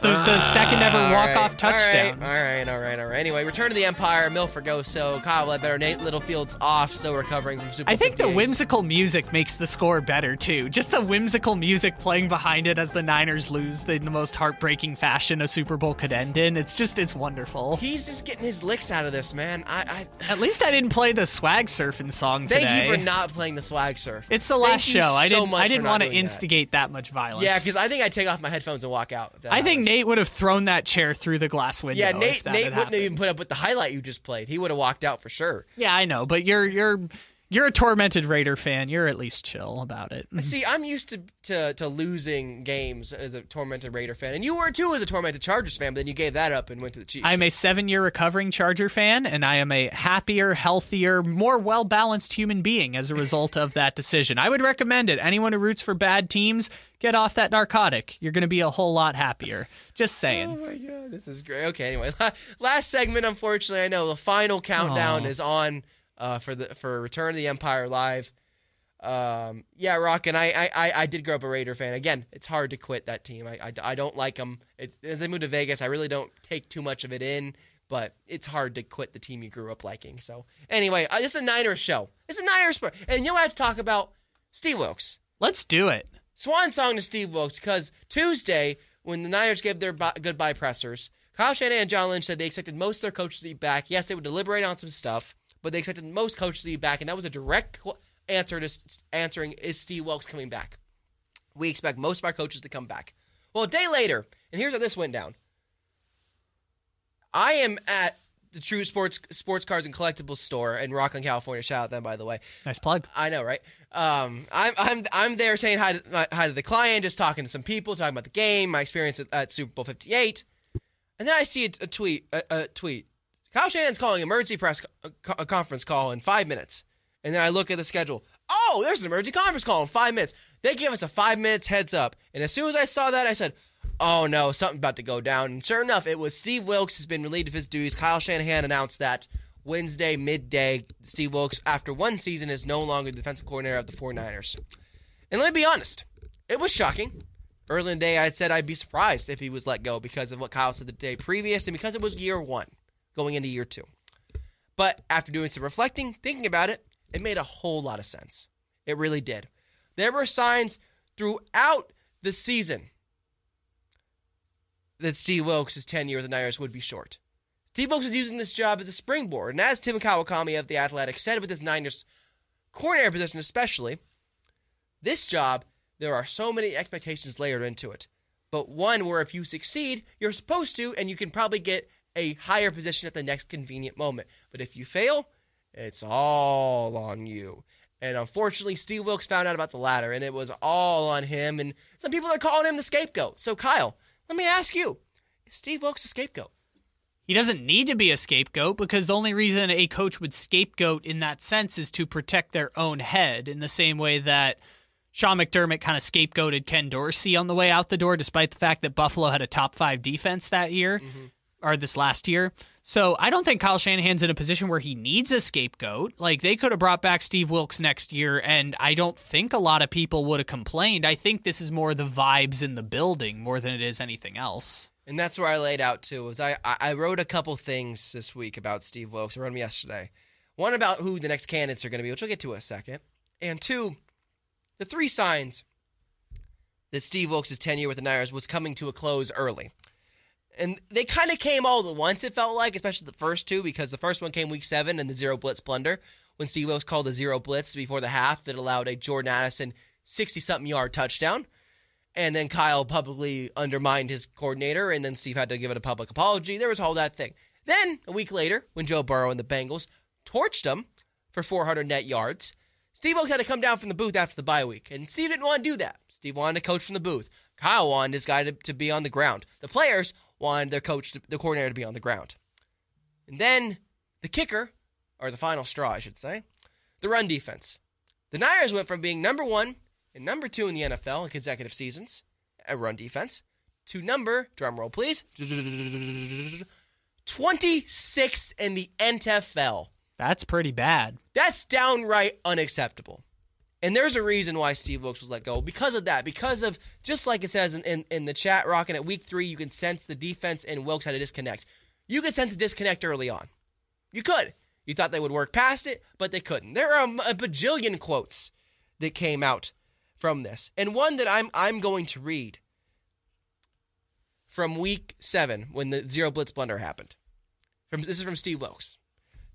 The, the ah, second ever walk-off right, touchdown. All right, all right, all right, all right. Anyway, Return to the Empire, Milford Goso, Kyle Ledbetter, Nate Littlefield's off, still recovering from Super Bowl. I think the whimsical music makes the score better too. Just the whimsical music playing behind it as the Niners lose in the most heartbreaking fashion a Super Bowl could end in. It's just it's wonderful. He's just getting his licks out of this, man. I, I At least I didn't play the swag surfing song Today. thank you for not playing the swag surf. It's the last Thank show. I so didn't. much I didn't want to doing that. instigate that. much violence. Yeah, because I think I'd take off my headphones and walk out. I think. Nate would have thrown that chair through the glass window. Yeah, Nate. Nate wouldn't have even put up with the highlight you just played. He would have walked out for sure. Yeah, I know, but you're you're you're a tormented Raider fan. You're at least chill about it. See, I'm used to, to to losing games as a tormented Raider fan, and you were too as a tormented Chargers fan. But then you gave that up and went to the Chiefs. I'm a seven year recovering Charger fan, and I am a happier, healthier, more well balanced human being as a result of that decision. I would recommend it. Anyone who roots for bad teams, get off that narcotic. You're going to be a whole lot happier. Just saying. Oh my god, this is great. Okay, anyway, last segment. Unfortunately, I know the final countdown Aw. is on uh, for the for Return of the Empire live. Um, yeah, Rock, and I, I, I, I did grow up a Raider fan. Again, it's hard to quit that team. I, I, I don't like them. It's, as they moved to Vegas, I really don't take too much of it in, but it's hard to quit the team you grew up liking. So, anyway, uh, this is a Niners show. It's a Niners sport, and you know what I have to talk about Steve Wilks. Let's do it. Swan song to Steve Wilks because Tuesday, when the Niners gave their goodbye pressers, Kyle Shanahan and John Lynch said they expected most of their coaches to be back. Yes, they would deliberate on some stuff, but they expected most coaches to be back, and that was a direct answer to answering is Steve Wilks coming back. We expect most of our coaches to come back. Well, a day later, and here's how this went down. I am at the True Sports Sports Cards and Collectibles store in Rocklin, California. Shout out them, by the way. Nice plug. I know, right? Um, I'm I'm I'm there saying hi to hi to the client, just talking to some people, talking about the game, my experience at, at Super Bowl 58, and then I see a, a tweet a, a tweet. Kyle Shanahan's calling emergency press co- uh, conference call in five minutes, and then I look at the schedule. Oh, there's an emergency conference call in five minutes. They give us a five minutes heads up, and as soon as I saw that, I said, oh no, something about to go down. And sure enough, it was Steve Wilks has been relieved of his duties. Kyle Shanahan announced that Wednesday midday. Steve Wilks, after one season, is no longer the defensive coordinator of the 49ers. And let me be honest, it was shocking. Early in the day, I said I'd be surprised if he was let go because of what Kyle said the day previous and because it was year one going into year two. But after doing some reflecting, thinking about it, it made a whole lot of sense. It really did. There were signs throughout the season that Steve Wilks' tenure with the Niners would be short. Steve Wilks was using this job as a springboard, and as Tim Kawakami of The Athletic said with his Niners coordinator position especially, this job, there are so many expectations layered into it. But one where if you succeed, you're supposed to, and you can probably get a higher position at the next convenient moment. But if you fail, it's all on you. And unfortunately, Steve Wilks found out about the latter, and it was all on him. And some people are calling him the scapegoat. So, Kyle, let me ask you is Steve Wilks a scapegoat? He doesn't need to be a scapegoat because the only reason a coach would scapegoat in that sense is to protect their own head in the same way that Sean McDermott kind of scapegoated Ken Dorsey on the way out the door, despite the fact that Buffalo had a top five defense that year Mm-hmm. Or this last year. So I don't think Kyle Shanahan's in a position where he needs a scapegoat. Like they could have brought back Steve Wilks next year, and I don't think a lot of people would have complained. I think this is more the vibes in the building more than it is anything else. And that's where I laid out too. Was I I wrote a couple things this week about Steve Wilks. I wrote them yesterday. One about who the next candidates are going to be, which we'll get to in a second, and two, the three signs that Steve Wilks' tenure with the Niners was coming to a close early. And they kind of came all at once, it felt like, especially the first two, because the first one came week seven and the zero blitz blunder when Steve Wilks called the zero blitz before the half that allowed a Jordan Addison 60 something yard touchdown. And then Kyle publicly undermined his coordinator, and then Steve had to give it a public apology. There was all that thing. Then, a week later, when Joe Burrow and the Bengals torched him for 400 net yards, Steve Oaks had to come down from the booth after the bye week, and Steve didn't want to do that. Steve wanted to coach from the booth. Kyle wanted his guy to, to be on the ground. The players wanted their coach, to, the coordinator, to be on the ground. And then the kicker, or the final straw, I should say, the run defense. The Niners went from being number one and number two in the NFL in consecutive seasons at run defense to number, drum roll please, 26th in the NFL. That's pretty bad. That's downright unacceptable. And there's a reason why Steve Wilks was let go. Because of that. Because of, just like it says in, in, in the chat, Rocking at week three, you can sense the defense and Wilks had a disconnect. You could sense the disconnect early on. You could. You thought they would work past it, but they couldn't. There are a bajillion quotes that came out from this. And one that I'm I'm going to read from week seven when the zero blitz blunder happened. From this is from Steve Wilks.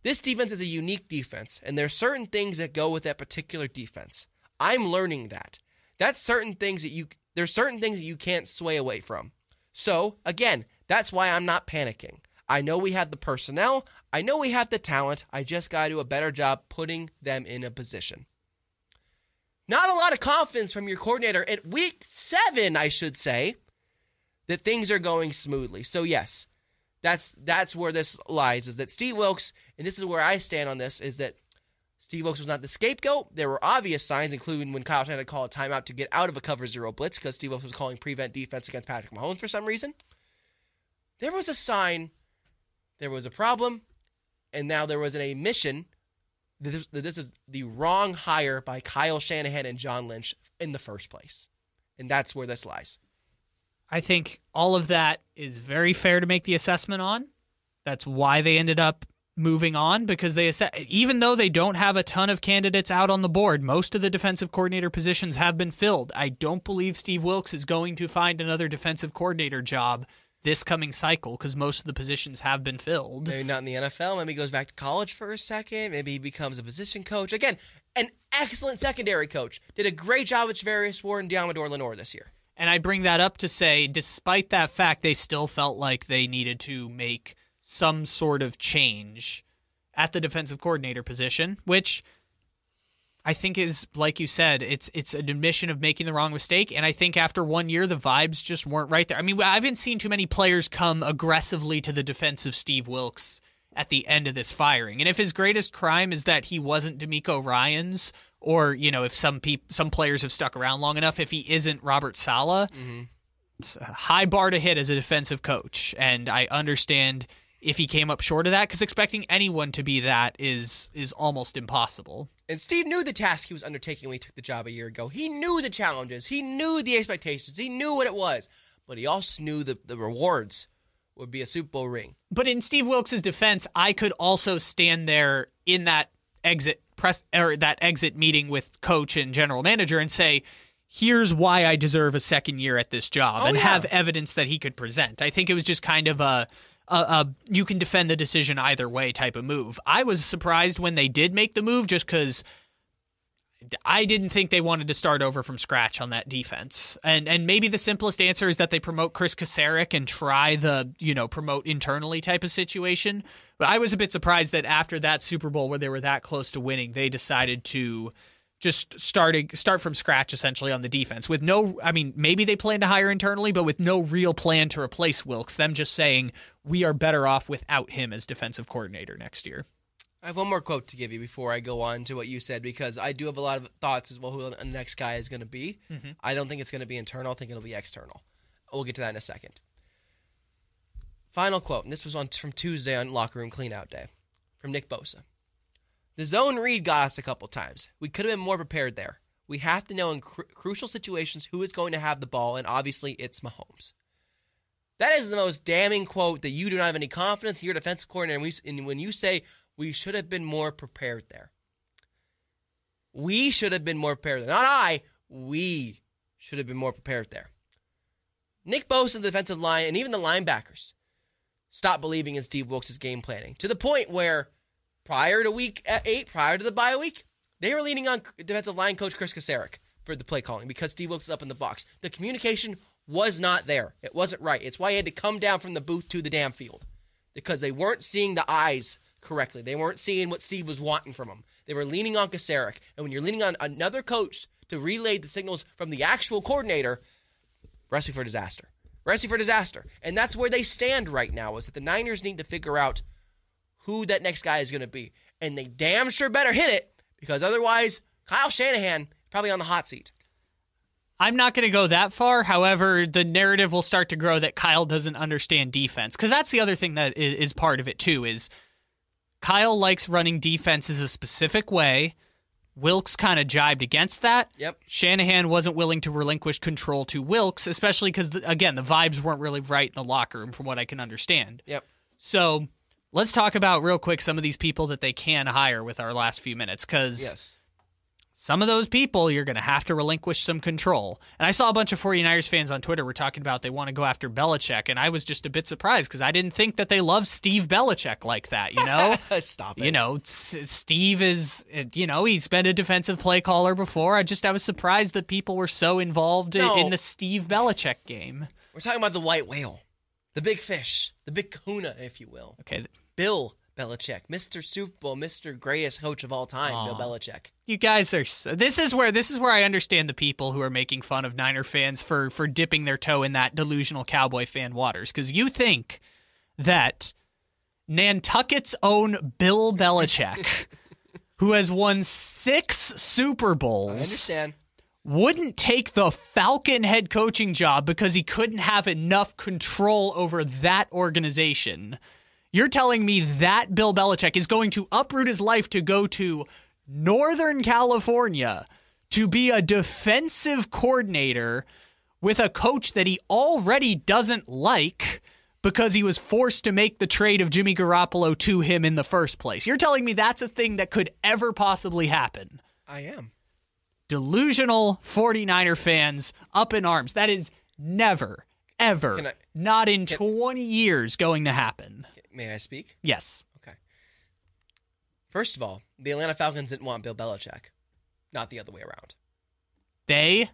This defense is a unique defense, and there are certain things that go with that particular defense. I'm learning that. That's certain things that you there's certain things that you can't sway away from. So, again, that's why I'm not panicking. I know we have the personnel, I know we have the talent. I just got to do a better job putting them in a position. Not a lot of confidence from your coordinator at week 7, I should say, that things are going smoothly. So, yes, that's that's where this lies is that Steve Wilks, and this is where I stand on this, is that Steve Wilks was not the scapegoat. There were obvious signs, including when Kyle Shanahan called a timeout to get out of a cover zero blitz because Steve Wilks was calling prevent defense against Patrick Mahomes for some reason. There was a sign, there was a problem, and now there was an admission that this is the wrong hire by Kyle Shanahan and John Lynch in the first place. And that's where this lies. I think all of that is very fair to make the assessment on. That's why they ended up moving on because they even though they don't have a ton of candidates out on the board, most of the defensive coordinator positions have been filled. I don't believe Steve Wilks is going to find another defensive coordinator job this coming cycle because most of the positions have been filled. Maybe not in the NFL. Maybe he goes back to college for a second. Maybe he becomes a position coach. Again, an excellent secondary coach. Did a great job with Charvarius Ward and Deommodore Lenoir this year. And I bring that up to say, despite that fact, they still felt like they needed to make some sort of change at the defensive coordinator position, which I think is, like you said, it's it's an admission of making the wrong mistake. And I think after one year, the vibes just weren't right there. I mean, I haven't seen too many players come aggressively to the defense of Steve Wilks at the end of this firing. And if his greatest crime is that he wasn't DeMeco Ryans, or you know, if some peop- some players have stuck around long enough, if he isn't Robert Saleh, mm-hmm. it's a high bar to hit as a defensive coach, and I understand if he came up short of that because expecting anyone to be that is is almost impossible. And Steve knew the task he was undertaking when he took the job a year ago. He knew the challenges. He knew the expectations. He knew what it was. But he also knew the, the rewards would be a Super Bowl ring. But in Steve Wilks' defense, I could also stand there in that exit press or that exit meeting with coach and general manager and say, "Here's why I deserve a second year at this job," Oh, and yeah. have evidence that he could present. I think it was just kind of a, a, a you can defend the decision either way type of move. I was surprised when they did make the move, just because. I didn't think they wanted to start over from scratch on that defense. And and maybe the simplest answer is that they promote Kris Kocurek and try the, you know, promote internally type of situation. But I was a bit surprised that after that Super Bowl where they were that close to winning, they decided to just starting start from scratch essentially on the defense with no I mean maybe they plan to hire internally but with no real plan to replace Wilks them just saying we are better off without him as defensive coordinator next year. I have one more quote to give you before I go on to what you said because I do have a lot of thoughts as well who the next guy is going to be. Mm-hmm. I don't think it's going to be internal. I think it'll be external. We'll get to that in a second. Final quote, and this was on from Tuesday on locker room cleanout day from Nick Bosa. The zone read got us a couple times. We could have been more prepared there. We have to know in cru- crucial situations who is going to have the ball, and obviously it's Mahomes. That is the most damning quote that you do not have any confidence in your defensive coordinator. And, we, and when you say we should have been more prepared there, we should have been more prepared. Not I. We should have been more prepared there. Nick Bosa, the defensive line, and even the linebackers stopped believing in Steve Wilks' game planning to the point where prior to week uh, eight, prior to the bye week, they were leaning on defensive line coach Kris Kocurek for the play calling because Steve Wilks was up in the box. The communication was not there. It wasn't right. It's why he had to come down from the booth to the damn field because they weren't seeing the eyes correctly. They weren't seeing what Steve was wanting from them. They were leaning on Kocurek. And when you're leaning on another coach to relay the signals from the actual coordinator, recipe for disaster. Recipe for disaster. And that's where they stand right now is that the Niners need to figure out who that next guy is going to be. And they damn sure better hit it because otherwise, Kyle Shanahan probably on the hot seat. I'm not going to go that far. However, the narrative will start to grow that Kyle doesn't understand defense because that's the other thing that is part of it too. Is Kyle likes running defenses a specific way. Wilks kind of jibed against that. Yep. Shanahan wasn't willing to relinquish control to Wilks, especially because again the vibes weren't really right in the locker room, from what I can understand. Yep. So let's talk about real quick some of these people that they can hire with our last few minutes because Yes. some of those people you're going to have to relinquish some control. And I saw a bunch of 49ers fans on Twitter were talking about they want to go after Belichick, and I was just a bit surprised because I didn't think that they love Steve Belichick like that, you know? Stop it. you know, Steve is, you know, he's been a defensive play caller before. I just, I was surprised that people were so involved No. in the Steve Belichick game. We're talking about the white whale, the big fish, the big kahuna, if you will. Okay. Bill Belichick, Mr. Super Bowl, Mr. Greatest coach of all time, Bill Aw. Belichick. You guys are. So, this is where this is where I understand the people who are making fun of Niner fans for for dipping their toe in that delusional cowboy fan waters because you think that Nantucket's own Bill Belichick, who has won six Super I Bowls, understand. wouldn't take the Falcon head coaching job because he couldn't have enough control over that organization. You're telling me that Bill Belichick is going to uproot his life to go to Northern California to be a defensive coordinator with a coach that he already doesn't like because he was forced to make the trade of Jimmy Garoppolo to him in the first place. You're telling me that's a thing that could ever possibly happen I am. delusional 49er fans up in arms. That is never, ever, I- not in 20 years going to happen. May I speak? Yes. Okay. First of all, the Atlanta Falcons didn't want Bill Belichick, not the other way around. They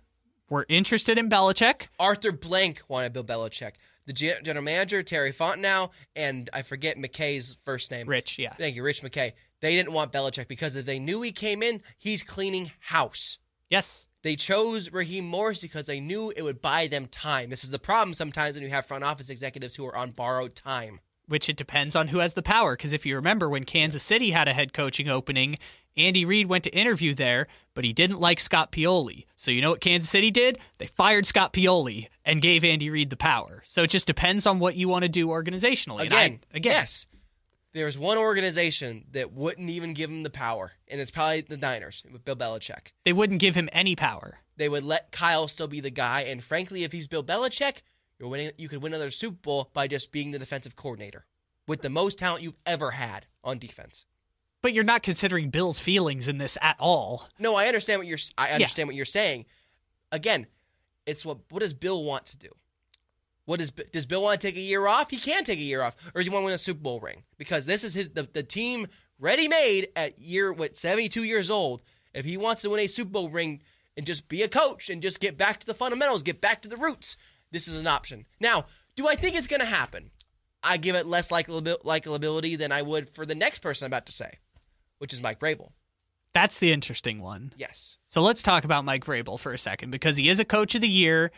were interested in Belichick. Arthur Blank wanted Bill Belichick. The gen- manager, Terry Fontenot, and I forget McKay's first name. Rich, yeah. Thank you, Rich McKay. They didn't want Belichick because if they knew he came in, he's cleaning house. Yes. They chose Raheem Morris because they knew it would buy them time. This is the problem sometimes when you have front office executives who are on borrowed time. Which it depends on who has the power. Because if you remember when Kansas City had a head coaching opening, Andy Reid went to interview there, but he didn't like Scott Pioli. So you know what Kansas City did? They fired Scott Pioli and gave Andy Reid the power. So it just depends on what you want to do organizationally. And I- Again, again, yes. There's one organization that wouldn't even give him the power, and it's probably the Niners with Bill Belichick. they wouldn't give him any power. They would let Kyle still be the guy, and frankly, if he's Bill Belichick, you're winning. You could win another Super Bowl by just being the defensive coordinator with the most talent you've ever had on defense. But you're not considering Bill's feelings in this at all. No, I understand what you're. I understand what you're saying. Again, it's what. What does Bill want to do? What does does Bill want to take a year off? He can take a year off, or does he want to win a Super Bowl ring? Because this is his the, the team ready made at year what 72 years old. If he wants to win a Super Bowl ring and just be a coach and just get back to the fundamentals, get back to the roots, this is an option. Now, do I think it's going to happen? I give it less likability than I would for the next person I'm about to say, which is Mike Vrabel. That's the interesting one. Yes. So let's talk about Mike Vrabel for a second because he is a coach of the year.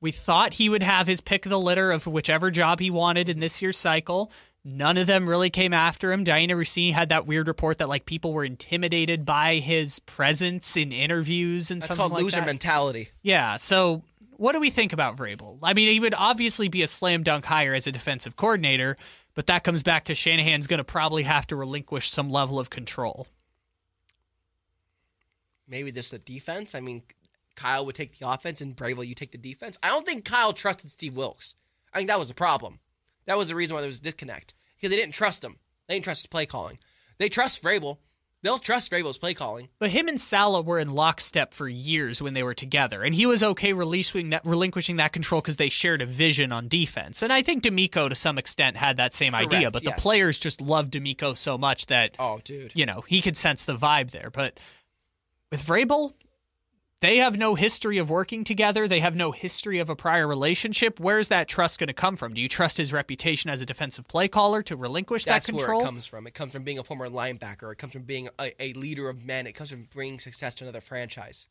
We thought he would have his pick of the litter of whichever job he wanted in this year's cycle. None of them really came after him. Dianna Russini had that weird report that like people were intimidated by his presence in interviews and stuff like that. That's something called like loser that. mentality. Yeah. So what do we think about Vrabel? I mean, he would obviously be a slam dunk hire as a defensive coordinator, but that comes back to Shanahan's going to probably have to relinquish some level of control. maybe this the defense. I mean, Kyle would take the offense and Vrabel, you take the defense. I don't think Kyle trusted Steve Wilks. I think that was a problem. That was the reason why there was a disconnect because they didn't trust him. They didn't trust his play calling. They trust Vrabel. They'll trust Vrabel's play calling. But him and Saleh were in lockstep for years when they were together, and he was okay relinquishing that, relinquishing that control because they shared a vision on defense. And I think DeMeco, to some extent, had that same idea. But yes. the players just loved DeMeco so much that Oh, dude. you know he could sense the vibe there. But with Vrabel, they have no history of working together. They have no history of a prior relationship. Where's that trust going to come from? Do you trust his reputation as a defensive play caller to relinquish That's that control? That's where it comes from. It comes from being a former linebacker. It comes from being a, a leader of men. It comes from bringing success to another franchise.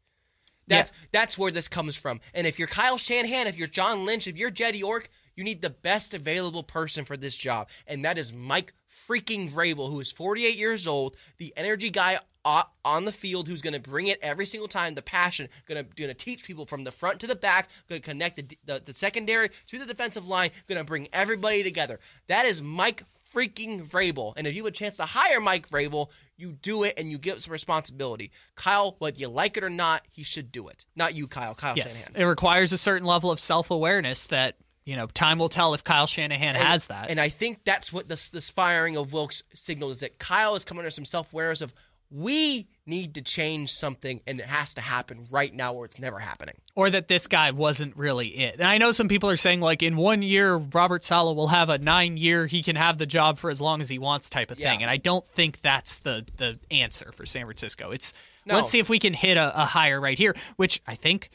That's that's where this comes from. And if you're Kyle Shanahan, if you're John Lynch, if you're Jed York, you need the best available person for this job, and that is Mike freaking Vrabel, who is 48 years old, the energy guy on the field, who's going to bring it every single time, the passion, going to going to teach people from the front to the back, going to connect the, the the secondary to the defensive line, going to bring everybody together. That is Mike freaking Vrabel. And if you have a chance to hire Mike Vrabel, you do it and you give some responsibility. Kyle, whether you like it or not, he should do it. Not you, Kyle. Kyle Yes, Shanahan. it requires a certain level of self awareness that you know time will tell if Kyle Shanahan And- has that. And I think that's what this this firing of Wilks signals is that Kyle is coming under some self awareness of we need to change something and it has to happen right now or it's never happening. or that this guy wasn't really it. And I know some people are saying like in one year Robert Saleh will have a nine year he can have the job for as long as he wants type of thing. And I don't think that's the the answer for San Francisco. It's No. let's see if we can hit a, a higher right here, which I think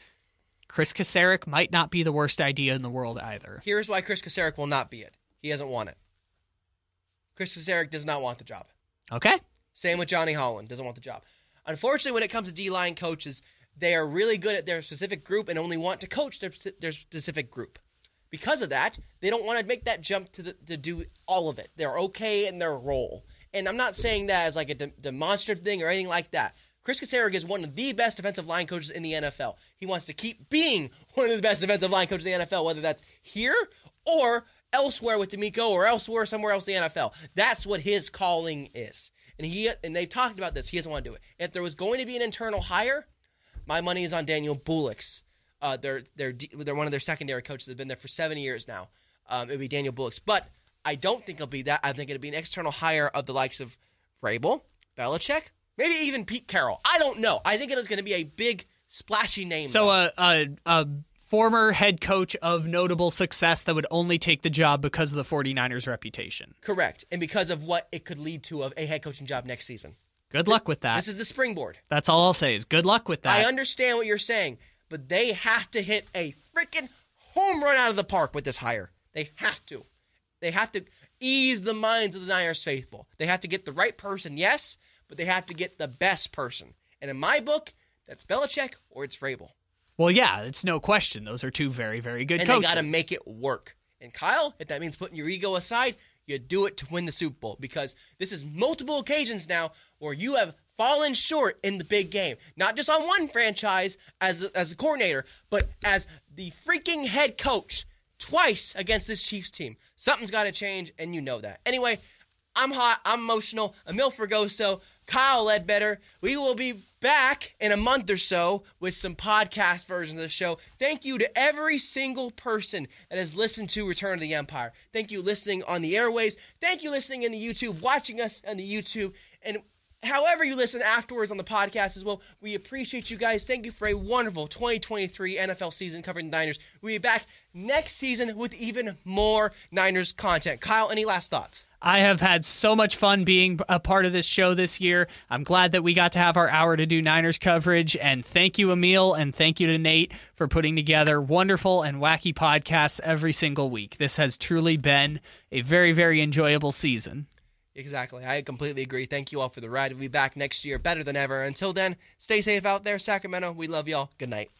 Kris Kocurek might not be the worst idea in the world either. Here's why Kris Kocurek will not be it. He doesn't want it. Kris Kocurek does not want the job. Okay. Same with Johnny Holland, doesn't want the job. Unfortunately, when it comes to D line coaches, they are really good at their specific group and only want to coach their, their specific group. Because of that, they don't want to make that jump to the, to do all of it. They're okay in their role. And I'm not saying that as like a de- demonstrative thing or anything like that. Kris Kocurek is one of the best defensive line coaches in the NFL. He wants to keep being one of the best defensive line coaches in the NFL, whether that's here or elsewhere with DeMeco or elsewhere somewhere else in the NFL. That's what his calling is. And he and they've talked about this. He doesn't want to do it. If there was going to be an internal hire, my money is on Daniel Bullocks. Uh, they're they're they're one of their secondary coaches. They've been there for seven years now. Um, it would be Daniel Bullocks, but I don't think it'll be that. I think it'll be an external hire of the likes of Vrabel, Belichick, maybe even Pete Carroll. I don't know. I think it is going to be a big splashy name. So a, a a former head coach of notable success that would only take the job because of the 49ers reputation. correct, and because of what it could lead to of a head coaching job next season. Good luck with that. This is the springboard. That's all I'll say is good luck with that. I understand what you're saying, but they have to hit a freaking home run out of the park with this hire. They have to. They have to ease the minds of the Niners faithful. They have to get the right person, yes, but they have to get the best person. And in my book, that's Belichick or it's Vrabel. Well, yeah, it's no question. Those are two very, very good and coaches. they got to make it work. And Kyle, if that means putting your ego aside, You do it to win the Super Bowl because this is multiple occasions now where you have fallen short in the big game. Not just on one franchise as a, as a coordinator, but as the freaking head coach twice against this Chiefs team. Something's got to change, and you know that. Anyway, I'm hot. I'm emotional. Amil Fergoso, Kyle Ledbetter. We will be back in a month or so with some podcast versions of the show. Thank you to every single person that has listened to Return of the Empire. Thank you listening on the airways. Thank you listening in the YouTube, watching us on the YouTube, and however you listen afterwards on the podcast as well. We appreciate you guys. Thank you for a wonderful 2023 NFL season covering the Niners. We'll be back next season with even more Niners content. Kyle, any last thoughts? I have had so much fun being a part of this show this year. I'm glad that we got to have our hour to do Niners coverage. And thank you, Amil, and thank you to Nate for putting together wonderful and wacky podcasts every single week. This has truly been a very, very enjoyable season. Exactly. I completely agree. Thank you all for the ride. We'll be back next year better than ever. Until then, stay safe out there, Sacramento. We love y'all. Good night.